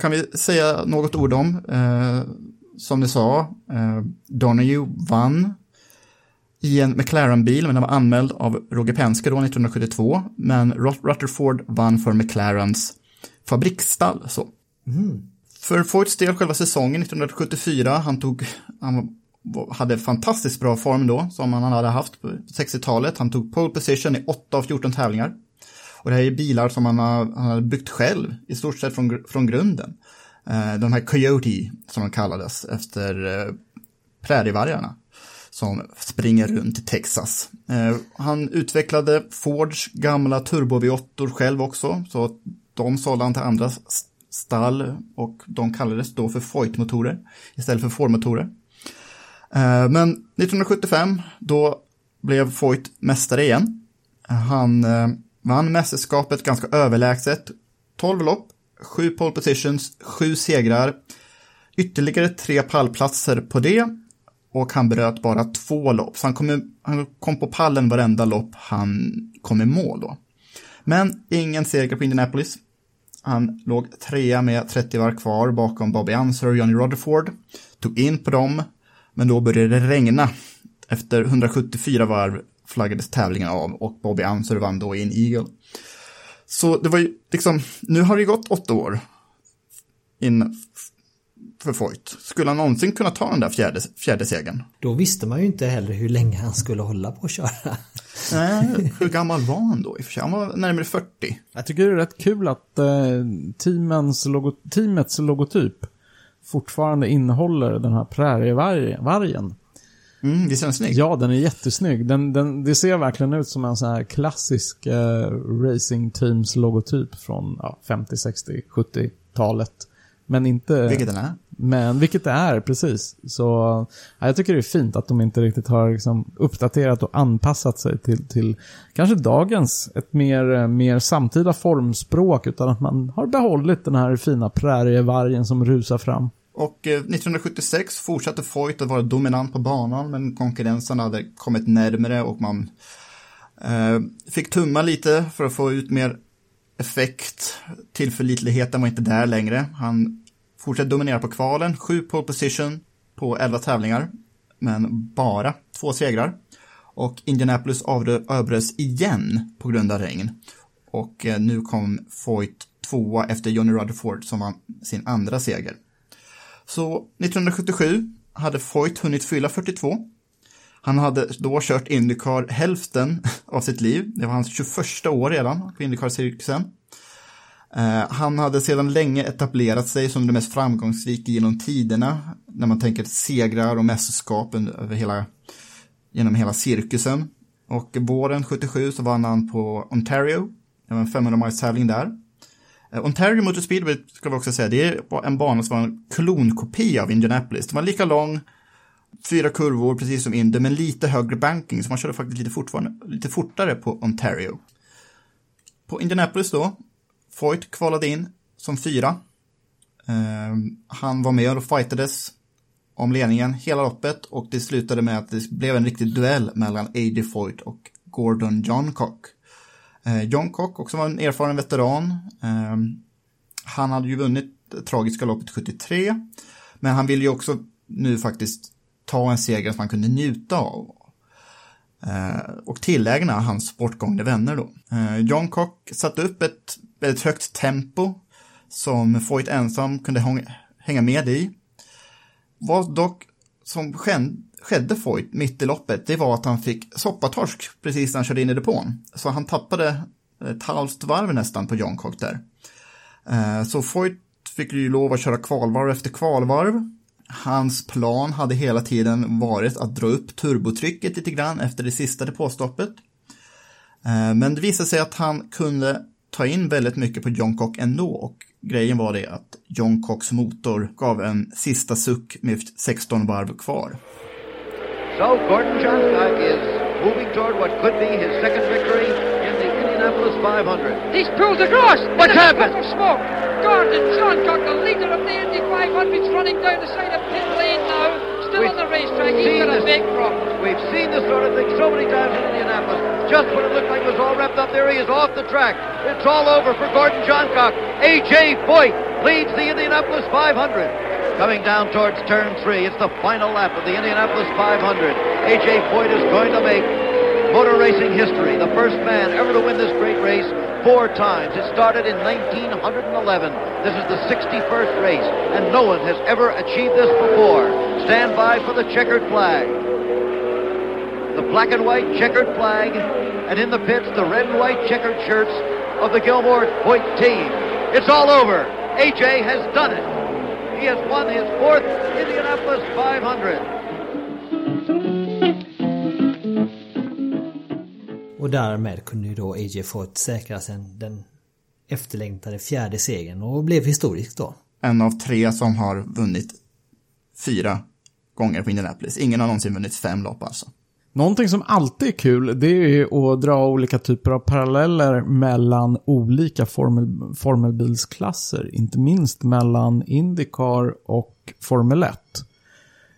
Kan vi säga något ord om. Eh, som ni sa, eh, Donahue vann i en McLaren-bil, men den var anmäld av Roger Penske då 1972. Men Rutherford vann för McLarens fabriksstall. Så. Mm. För Foyts del själva säsongen 1974, han tog, han hade fantastiskt bra form då, som han hade haft på 60-talet. Han tog pole position i 8 av 14 tävlingar. Och det här är bilar som han har, han har byggt själv, i stort sett från, från grunden. Eh, de här Coyote, som de kallades, efter eh, prärievargarna som springer runt i Texas. Eh, han utvecklade Fords gamla turbo V8 själv också, så de sålde han till andra stall och de kallades då för Foyt-motorer istället för Ford-motorer. Men 1975 då blev Foyt mästare igen. Han vann mästerskapet ganska överlägset. 12 lopp, sju pole positions, sju segrar, ytterligare tre pallplatser på det och han bröt bara två lopp. Så han kom, han kom på pallen varenda lopp han kom i mål då. Men ingen seger på Indianapolis. Han låg trea med 30 var kvar bakom Bobby Anser och Johnny Rutherford. Tog in på dem, men då började det regna. Efter 174 varv flaggades tävlingen av och Bobby Anser vann då i en Eagle. Så det var ju liksom, nu har det gått åtta år in, för Foyt. Skulle han någonsin kunna ta den där fjärde, fjärde segern? Då visste man ju inte heller hur länge han skulle hålla på att köra. Nej, hur gammal var han då? Han var närmare 40. Jag tycker det är rätt kul att eh, teamens logo, teamets logotyp fortfarande innehåller den här prärievargen. Mm, visst är den snygg? Ja, den är jättesnygg. Den, den, det ser verkligen ut som en sån här klassisk eh, racing teams logotyp från ja, 50, 60, 70-talet. Men inte... Vilket den är? Men vilket det är, precis. Så ja, jag tycker det är fint att de inte riktigt har liksom, uppdaterat och anpassat sig till, till kanske dagens, ett mer, mer samtida formspråk. Utan att man har behållit den här fina prärievargen som rusar fram. Och eh, 1976 fortsatte Foyt att vara dominant på banan, men konkurrensen hade kommit närmare och man eh, fick tumma lite för att få ut mer effekt. Tillförlitligheten var inte där längre. Han fortsatte dominera på kvalen, sju pole position på elva tävlingar, men bara två segrar. Och Indianapolis avbröts igen på grund av regn. Och eh, nu kom Foyt tvåa efter Johnny Rutherford som vann sin andra seger. Så 1977 hade Foyt hunnit fylla 42. Han hade då kört Indycar hälften av sitt liv. Det var hans 21 år redan på Indycar-cirkusen. Eh, han hade sedan länge etablerat sig som den mest framgångsrika genom tiderna. När man tänker segrar och mästerskap över hela, genom hela cirkusen. Och våren 77 så vann han på Ontario. Det var en 500 miles tävling där. Eh, Ontario Motor Speedway ska vi också säga, det är en bana som var en klonkopia av Indianapolis. Den var lika lång, fyra kurvor precis som Indy, men lite högre banking, så man körde faktiskt lite, lite fortare på Ontario. På Indianapolis då, Foyt kvalade in som fyra. Eh, han var med och fightades om ledningen hela loppet och det slutade med att det blev en riktig duell mellan A.D. Foyt och Gordon Johncock. Eh, John Cock också var en erfaren veteran. Eh, han hade ju vunnit tragiska loppet 73, men han ville ju också nu faktiskt ta en seger som han kunde njuta av. Eh, och tillägna hans bortgångna vänner då. John Cock satte upp ett väldigt högt tempo som Foyt ensam kunde hänga med i. Vad dock som skedde Foyt mitt i loppet, det var att han fick soppatorsk precis när han körde in i depån. Så han tappade eh, ett halvt varv nästan på John Cock där. Eh, så Foyt fick ju lov att köra kvalvarv efter kvalvarv Hans plan hade hela tiden varit att dra upp turbotrycket lite grann efter det sista depåstoppet. Eh, men det visade sig att han kunde ta in väldigt mycket på John Cock ändå och grejen var det att John Cocks motor gav en sista suck med 16 varv kvar. So Gordon Johncock is moving toward what could be his second victory in the Indianapolis 500. He's pulled across. What's happened? Smoke. Gordon Johncock, the leader of the Indy 500, is running down the side of pit lane now. Still we've on the racetrack. He's got a big problem. We've seen this sort of thing so many times in Indianapolis. Just when it looked like it was all wrapped up, there he is off the track. It's all over for Gordon Johncock. A.J. Foyt leads the Indianapolis 500. Coming down towards turn three, it's the final lap of the Indianapolis 500. A.J. Foyt is going to make motor racing history, the first man ever to win this great race four times. It started in 1911. This is the 61st race, and no one has ever achieved this before. Stand by for the checkered flag. The black and white checkered flag, and in the pits, the red and white checkered shirts of the Gilmore Point team. It's all over. AJ has done it. He has won his fourth Indianapolis 500. Och därmed kunde ju då AJ Foyt säkra sen den efterlängtade fjärde segern och blev historisk då. En av tre som har vunnit fyra gånger på Indianapolis. Ingen har någonsin vunnit fem lopp alltså. Någonting som alltid är kul, det är att dra olika typer av paralleller mellan olika formel, formelbilsklasser. Inte minst mellan Indycar och Formel 1.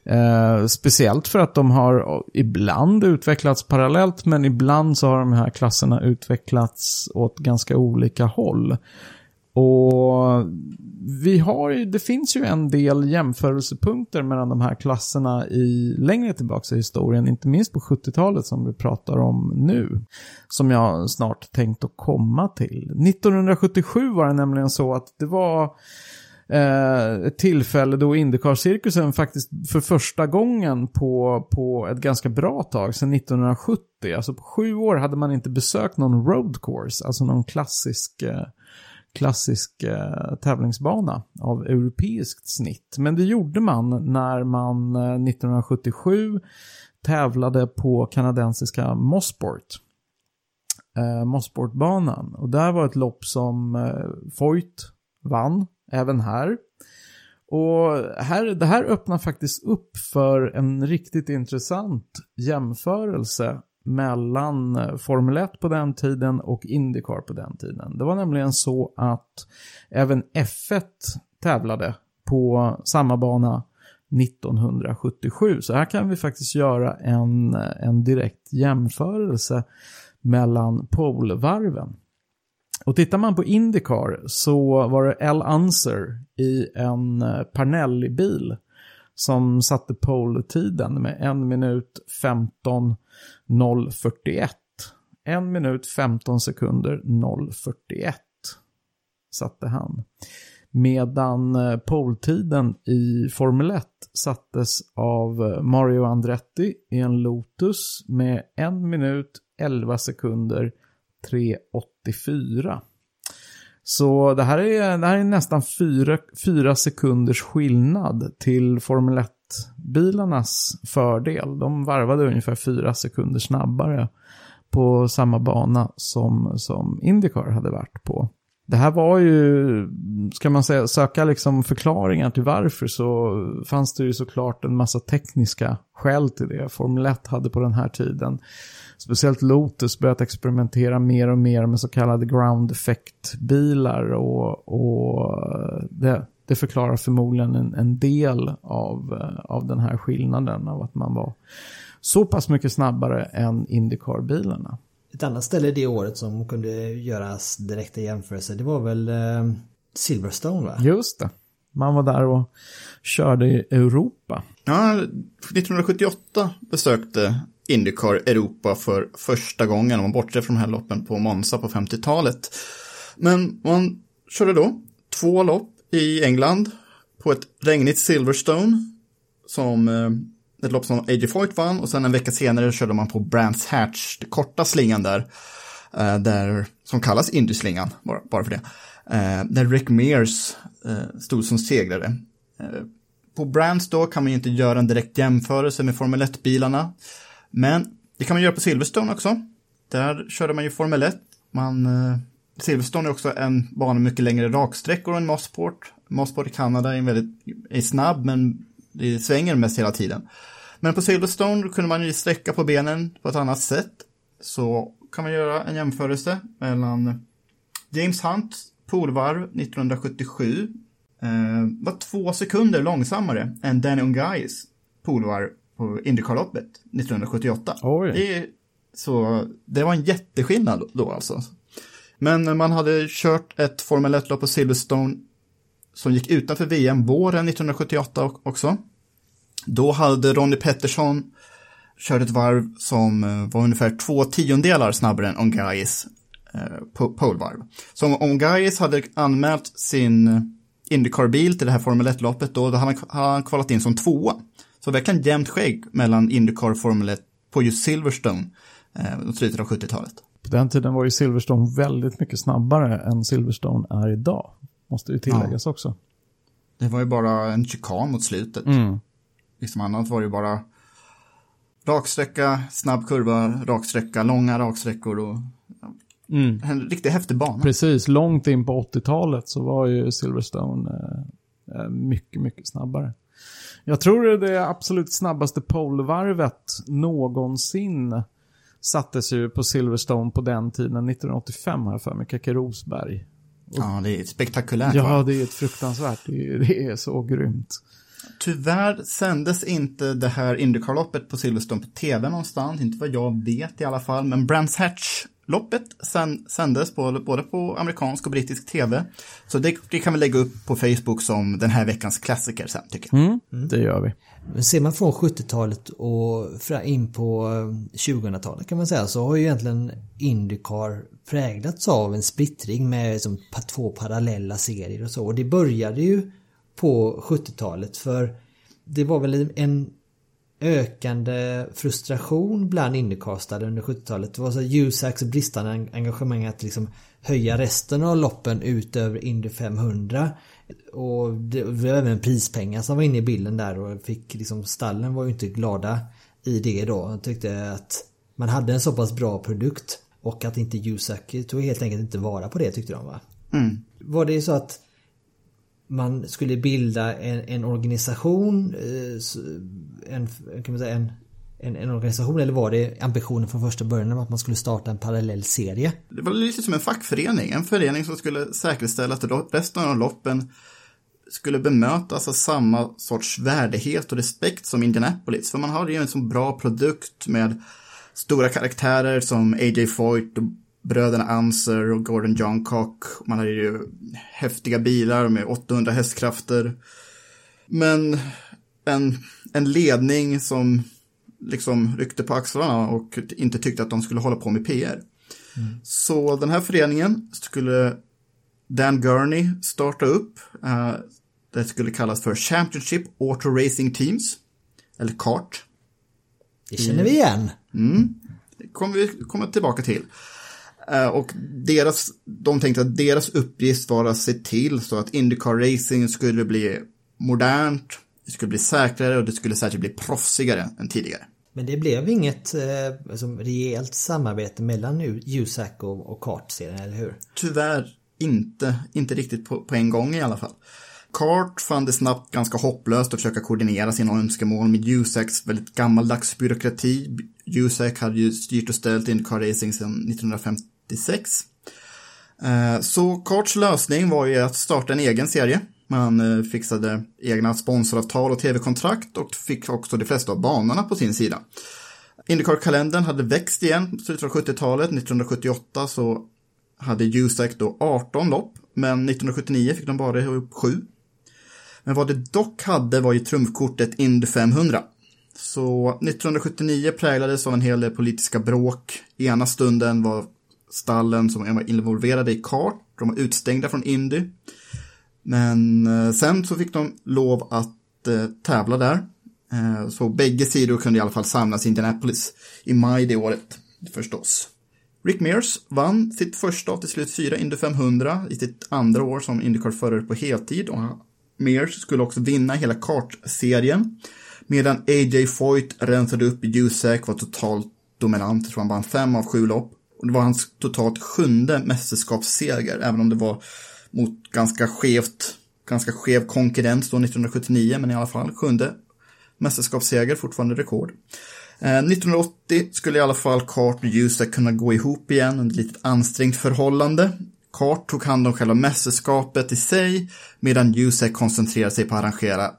Eh, speciellt för att de har ibland utvecklats parallellt men ibland så har de här klasserna utvecklats åt ganska olika håll. Och vi har ju, det finns ju en del jämförelsepunkter mellan de här klasserna i längre tillbaka i historien, inte minst på 70-talet som vi pratar om nu. Som jag snart tänkt att komma till. 1977 var det nämligen så att det var eh, ett tillfälle då Indycar-cirkusen faktiskt för första gången på, på ett ganska bra tag, sedan 1970, alltså på sju år hade man inte besökt någon road course, alltså någon klassisk eh, klassisk eh, tävlingsbana av europeiskt snitt. Men det gjorde man när man eh, 1977 tävlade på kanadensiska Mosport. Eh, Mosportbanan. Och där var ett lopp som eh, Foyt vann även här. Och här, det här öppnar faktiskt upp för en riktigt intressant jämförelse mellan eh, Formel 1 på den tiden och Indycar på den tiden. Det var nämligen så att även F1 tävlade på samma bana 1977. Så här kan vi faktiskt göra en, eh, en direkt jämförelse mellan polvarven. Och tittar man på Indycar så var det L. Unser i en eh, Parnelli-bil som satte pole-tiden med 1 minut 15.041. 1 minut 15 sekunder 041 satte han. Medan eh, poltiden i Formel 1 sattes av eh, Mario Andretti i en Lotus med 1 minut 11 sekunder 3.84. Så det här är, det här är nästan 4 sekunders skillnad till Formel 1-bilarnas fördel. De varvade ungefär 4 sekunder snabbare på samma bana som, som Indycar hade varit på. Det här var ju, ska man säga, söka liksom förklaringar till varför så fanns det ju såklart en massa tekniska skäl till det. Formel 1 hade på den här tiden, speciellt Lotus, börjat experimentera mer och mer med så kallade ground effect-bilar och, och det, det förklarar förmodligen en, en del av, av den här skillnaden av att man var så pass mycket snabbare än Indycar-bilarna. Ett annat ställe det året som kunde göras direkta jämförelser det var väl eh, Silverstone va? Just det. Man var där och körde i Europa. Ja, 1978 besökte Indycar Europa för första gången, om man bortser från de här loppen på Monza på 50-talet. Men man körde då två lopp i England på ett regnigt Silverstone som eh, ett lopp som AJ Foyt vann och sen en vecka senare körde man på Brands Hatch, den korta slingan där, eh, där som kallas Indyslingan, bara, bara för det. Eh, där Rick Mears eh, stod som segrare. Eh, på Brands då kan man ju inte göra en direkt jämförelse med Formel 1-bilarna. Men det kan man göra på Silverstone också. Där körde man ju Formel 1. Man, eh, Silverstone är också en bana med mycket längre raksträckor än Mosport. Mosport i Kanada är, väldigt, är snabb men det svänger mest hela tiden. Men på Silverstone kunde man ju sträcka på benen på ett annat sätt. Så kan man göra en jämförelse mellan James Hunt polvarv 1977 eh, var två sekunder långsammare än Danny Ungais polvarv på Indycarloppet 1978. Oj. Det, så det var en jätteskillnad då alltså. Men man hade kört ett Formel 1-lopp på Silverstone som gick utanför VM våren 1978 också. Då hade Ronnie Pettersson kört ett varv som eh, var ungefär två tiondelar snabbare än Ongais eh, polvarv. Så om Ongais hade anmält sin Indycar-bil till det här Formel 1-loppet då, då hade han kvalat in som tvåa. Så verkligen jämnt skägg mellan Indycar och Formel 1 på just Silverstone eh, slutet av 70-talet. På den tiden var ju Silverstone väldigt mycket snabbare än Silverstone är idag. Måste ju tilläggas ja. också. Det var ju bara en chikan mot slutet. Mm. Liksom annat var det bara raksträcka, snabb kurva, raksträcka, långa raksträckor och mm. en riktigt häftig bana. Precis, långt in på 80-talet så var ju Silverstone eh, eh, mycket, mycket snabbare. Jag tror det det absolut snabbaste polvarvet någonsin sattes ju på Silverstone på den tiden, 1985 har jag för mig, Keke Rosberg. ja, det är spektakulärt. Ja, va? det är ett fruktansvärt, det är, det är så grymt. Tyvärr sändes inte det här Indycar-loppet på Silverstone på tv någonstans, inte vad jag vet i alla fall, men Brands Hatch-loppet sändes på, både på amerikansk och brittisk tv. Så det, det, kan vi lägga upp på Facebook som den här veckans klassiker sen, tycker jag. Mm, det gör vi. Men ser man från 70-talet och in på 2000-talet eh, kan man säga så har ju egentligen Indycar präglats av en splittring med som två parallella serier och så. Och det började ju på 70-talet för det var väl en ökande frustration bland Indycastare under 70-talet. Det var så Usacks bristande engagemang att liksom höja resten av loppen utöver Indy 500. Och det var även prispengar som var inne i bilden där och fick liksom stallen var ju inte glada i det då. De tyckte att man hade en så pass bra produkt och att inte Usac tog helt enkelt inte vara på det tyckte de va. Mm. Var det så att man skulle bilda en, en organisation, eh, en, kan man säga, en, en, en, organisation eller var det ambitionen från första början att man skulle starta en parallell serie? Det var lite som en fackförening, en förening som skulle säkerställa att resten av loppen skulle bemötas av samma sorts värdighet och respekt som Indianapolis. För man hade ju en så bra produkt med stora karaktärer som A.J. Foyt och bröderna Anser och Gordon Johncock. Man hade ju häftiga bilar med 800 hästkrafter. Men en, en ledning som liksom ryckte på axlarna och inte tyckte att de skulle hålla på med PR. Mm. Så den här föreningen skulle Dan Gurney starta upp. Uh, det skulle kallas för Championship Auto Racing Teams. Eller CART. Det känner vi igen. Mm. Det kommer vi komma tillbaka till. Eh, och deras, de tänkte att deras uppgift var att se till så att Indycar Racing skulle bli modernt, det skulle bli säkrare och det skulle särskilt bli proffsigare än tidigare. Men det blev inget eh, alltså, rejält samarbete mellan USAC och, och kartserien, eller hur? Tyvärr inte, inte riktigt på, på en gång i alla fall. Kart fann det snabbt ganska hopplöst att försöka koordinera sina önskemål med USACs väldigt gammaldags byråkrati. USAC hade ju styrt och ställt Indycar Racing sedan 1950 1996. Eh, så Karts lösning var ju att starta en egen serie. Man eh, fixade egna sponsoravtal och tv-kontrakt och fick också de flesta av banorna på sin sida. Indycar-kalendern hade växt igen på slutet av 70-talet. 1978 så hade USAC då 18 lopp, men 1979 fick de bara ihop 7. Men vad det dock hade var ju trumfkortet Indy 500. Så 1979 präglades av en hel del politiska bråk. Ena stunden var stallen som var involverade i kart, de var utstängda från Indy. Men eh, sen så fick de lov att eh, tävla där. Eh, så bägge sidor kunde i alla fall samlas i Indianapolis i maj det året, förstås. Rick Mears vann sitt första av till slut fyra Indy 500 i sitt andra år som Indycar-förare på heltid och Mears skulle också vinna hela kartserien. Medan A.J. Foyt rensade upp i USAC var totalt dominant, jag tror han vann fem av sju lopp. Och det var hans totalt sjunde mästerskapsseger, även om det var mot ganska skevt, ganska skev konkurrens då 1979, men i alla fall sjunde mästerskapsseger, fortfarande rekord. Eh, 1980 skulle i alla fall Cart och USAC kunna gå ihop igen under ett litet ansträngt förhållande. Cart tog hand om själva mästerskapet i sig, medan USAC koncentrerade sig på att arrangera,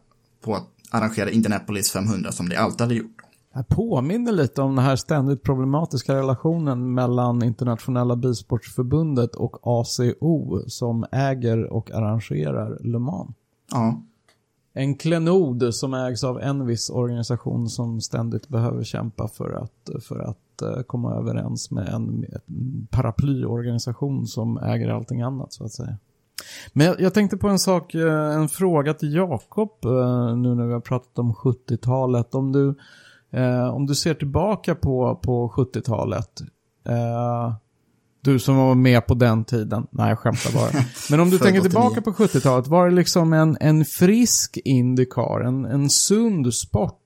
på att arrangera Indianapolis 500 som de alltid hade gjort. Det påminner lite om den här ständigt problematiska relationen mellan Internationella Bilsportsförbundet och ACO som äger och arrangerar Le Mans. Ja. En klenod som ägs av en viss organisation som ständigt behöver kämpa för att, för att eh, komma överens med en, en paraplyorganisation som äger allting annat så att säga. Men jag tänkte på en sak, eh, en fråga till Jakob eh, nu när vi har pratat om 70-talet. Om du Eh, om du ser tillbaka på, på 70-talet. Eh, du som var med på den tiden. Nej, jag skämtar bara. Men om du tänker tillbaka på 70-talet. Var det liksom en, en frisk Indycar? En, en sund sport?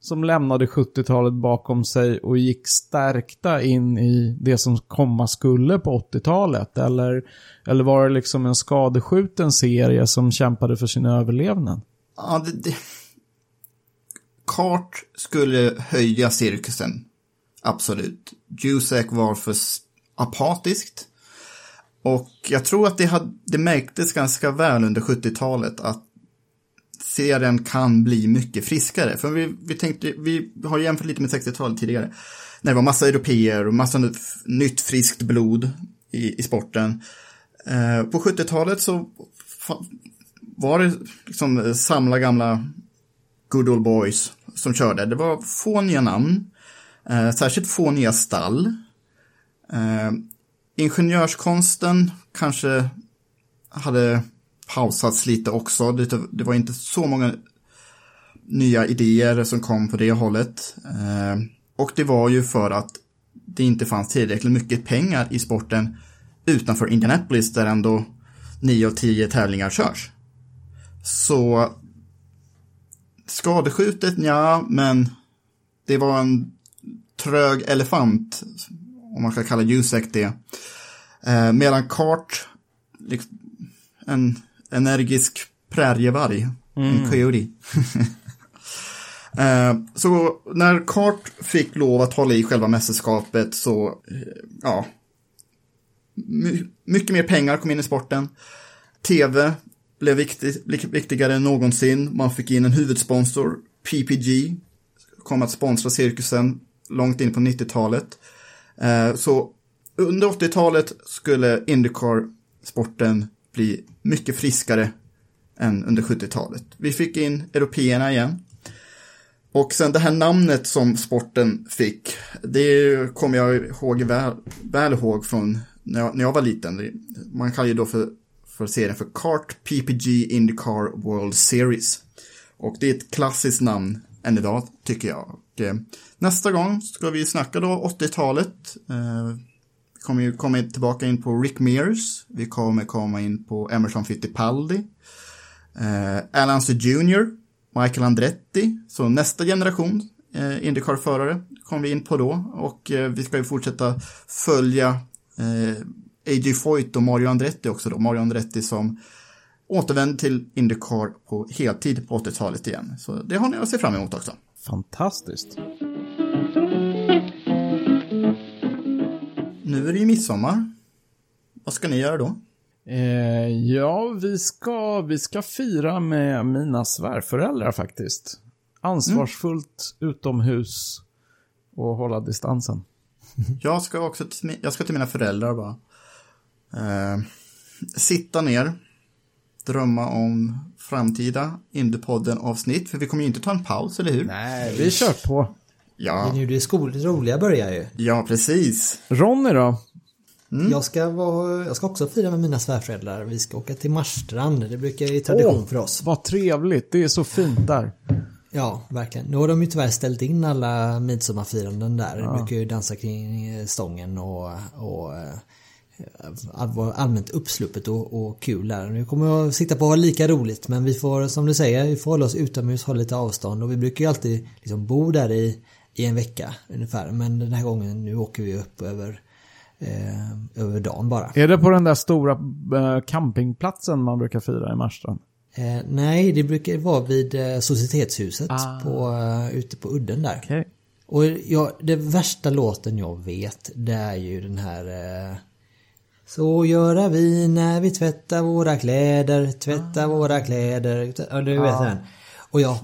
Som lämnade 70-talet bakom sig och gick stärkta in i det som komma skulle på 80-talet? Eller, eller var det liksom en skadeskjuten serie som kämpade för sin överlevnad? Ja, det, det Kart skulle höja cirkusen. Absolut. Jusek var för apatiskt. Och jag tror att det, hade, det märktes ganska väl under 70-talet att serien kan bli mycket friskare. För vi, vi tänkte, vi har jämfört lite med 60-talet tidigare. När det var massa europeer och massa nytt friskt blod i, i sporten. Eh, på 70-talet så var det liksom eh, samla gamla good old boys som körde. Det var få nya namn, eh, särskilt få nya stall. Eh, ingenjörskonsten kanske hade pausats lite också. Det, det, var inte så många nya idéer som kom på det hållet. Eh, och det var ju för att det inte fanns tillräckligt mycket pengar i sporten utanför Indianapolis där ändå 9 av 10 tävlingar körs. Så Skadeskjutet, ja, men det var en trög elefant, om man ska kalla Jusek det. Eh, medan Kart, liksom, en energisk prärievarg. En coyote. Eh, så när Kart fick lov att hålla i själva mästerskapet så, eh, ja, my- mycket mer pengar kom in i sporten. TV blev viktig, viktigare än någonsin. Man fick in en huvudsponsor, PPG, kom att sponsra cirkusen långt in på 90-talet. Eh, så under 80-talet skulle Indycar-sporten bli mycket friskare än under 70-talet. Vi fick in européerna igen. Och sen det här namnet som sporten fick, det kommer jag ihåg väl, väl ihåg från när jag, när jag var liten. Man kallar ju då för, för serien för Kart PPG Indycar World Series. Och det är ett klassiskt namn än idag, tycker jag. Och, eh, nästa gång ska vi snacka då 80-talet. Eh, vi kommer ju komma tillbaka in på Rick Mears. Vi kommer komma in på Emerson Fittipaldi. Eh, Alan Jr. Michael Andretti. Så nästa generation eh, Indycar-förare kommer vi in på då. Och eh, vi ska ju fortsätta följa eh, A.J. Foyt och Mario Andretti också då. Mario Andretti som återvände till Indycar på heltid på 80-talet igen. Så det har ni att se fram emot också. Fantastiskt. Nu är det ju midsommar. Vad ska ni göra då? Eh, ja, vi ska, vi ska fira med mina svärföräldrar faktiskt. Ansvarsfullt utomhus och hålla distansen. Jag ska också till, jag ska till mina föräldrar bara. Eh, sitta ner, drömma om framtida Indiepodden-avsnitt. För vi kommer ju inte ta en paus, eller hur? Nej, vi kör på. Det är Ja, nu det skol- roliga börjar ju. ja precis. Ronny då? Jag, ska vara, jag ska också fira med mina svärföräldrar. Vi ska åka till Marstrand. Det brukar ju tradition Åh, för oss. Vad trevligt, det är så fint där. Ja, verkligen. Nu har de ju tyvärr ställt in alla midsommarfiranden där. De brukar ju dansa kring eh, stången och, och eh, allmänt uppsluppet och, och kul där. Nu kommer jag sitta på att ha lika roligt men vi får, som du säger, vi får hålla oss utomhus, hålla lite avstånd och vi brukar ju alltid liksom bo där i, i en vecka ungefär. Men den här gången, nu åker vi upp över, eh, över dagen bara. Är det på den där stora eh, campingplatsen man brukar fira i Marstrand? Eh, nej, det brukar vara vid eh, Societetshuset Ah. på, eh, ute på udden där. Okej. Och jag, det värsta låten jag vet, det är ju den här... Så göra vi när vi tvättar våra kläder, tvättar våra kläder. Ja, du vet den. Och jag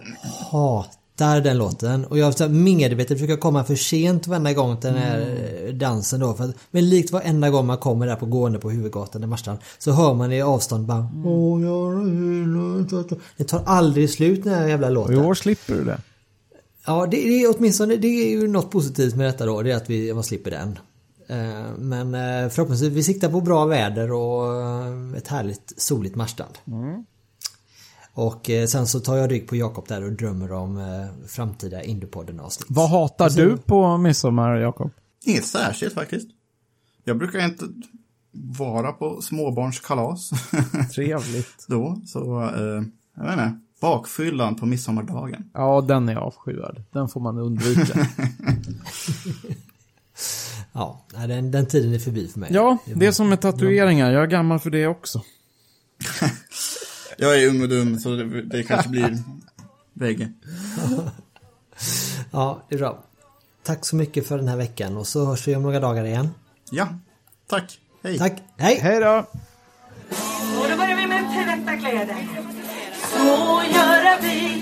hatar den låten. Och jag medvetet försöker komma för sent varenda gång till den här eh, dansen då. För att, men likt varenda gång man kommer där på gående på huvudgatan i Marstrand så hör man i avstånd bara "Åh, göra vi när vi tvättar-" Det tar aldrig slut den här jävla Och låten. i år slipper du det. Ja, det, det är åtminstone det är ju något positivt med detta då. Det är att vi man slipper den. Eh, Men eh, förhoppningsvis, vi siktar på bra väder och eh, ett härligt soligt Marstrand. Och eh, sen så tar jag rygg på Jakob där och drömmer om framtida Indiepodden avsnitt. Vad hatar du på midsommar, Jakob? Inget särskilt faktiskt. Jag brukar inte vara på småbarnskalas Trevligt. då, så eh, jag vet inte. Bakfyllan på midsommardagen. Ja, den är avskyvärd. Den får man undvika. Ja, den, den tiden är förbi för mig. ja, det är som med tatueringar. Jag är gammal för det också. Jag är ung och dum, så det, det kanske blir bägge. Ja, det är bra. Tack så mycket för den här veckan och så hörs vi om några dagar igen. Ja, tack. Hej. Tack, hej! Hej då! Och då börjar vi med tvätta kläder. Så gör vi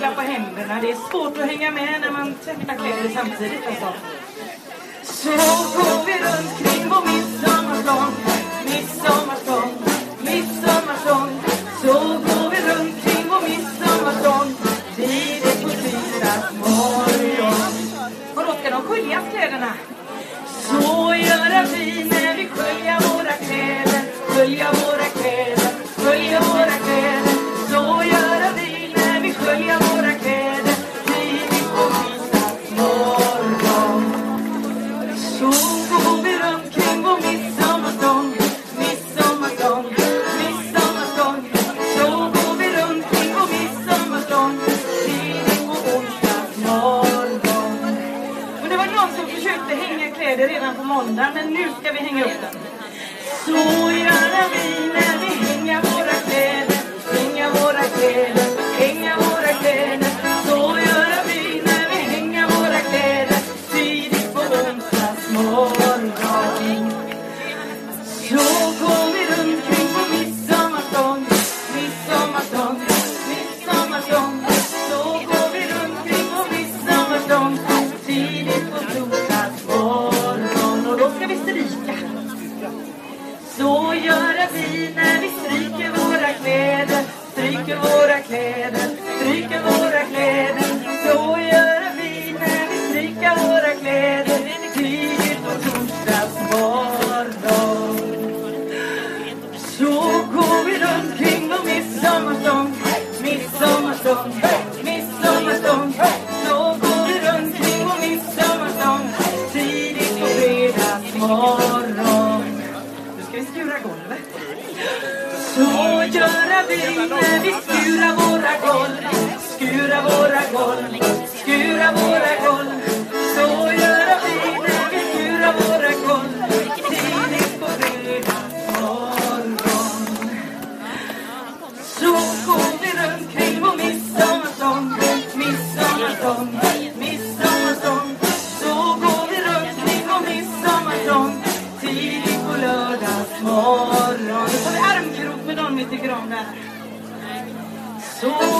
klappa händerna. Det är svårt att hänga med när man tvättar kläder samtidigt alltså. Så går vi runt kring vår midsommarstång, midsommarstång, midsommarstång. Så går vi runt kring vår midsommarstång, tidigt på tisdags morgon. Och då ska de sköljas kläderna. Så gör vi när vi sköljer våra kläder, sköljer våra So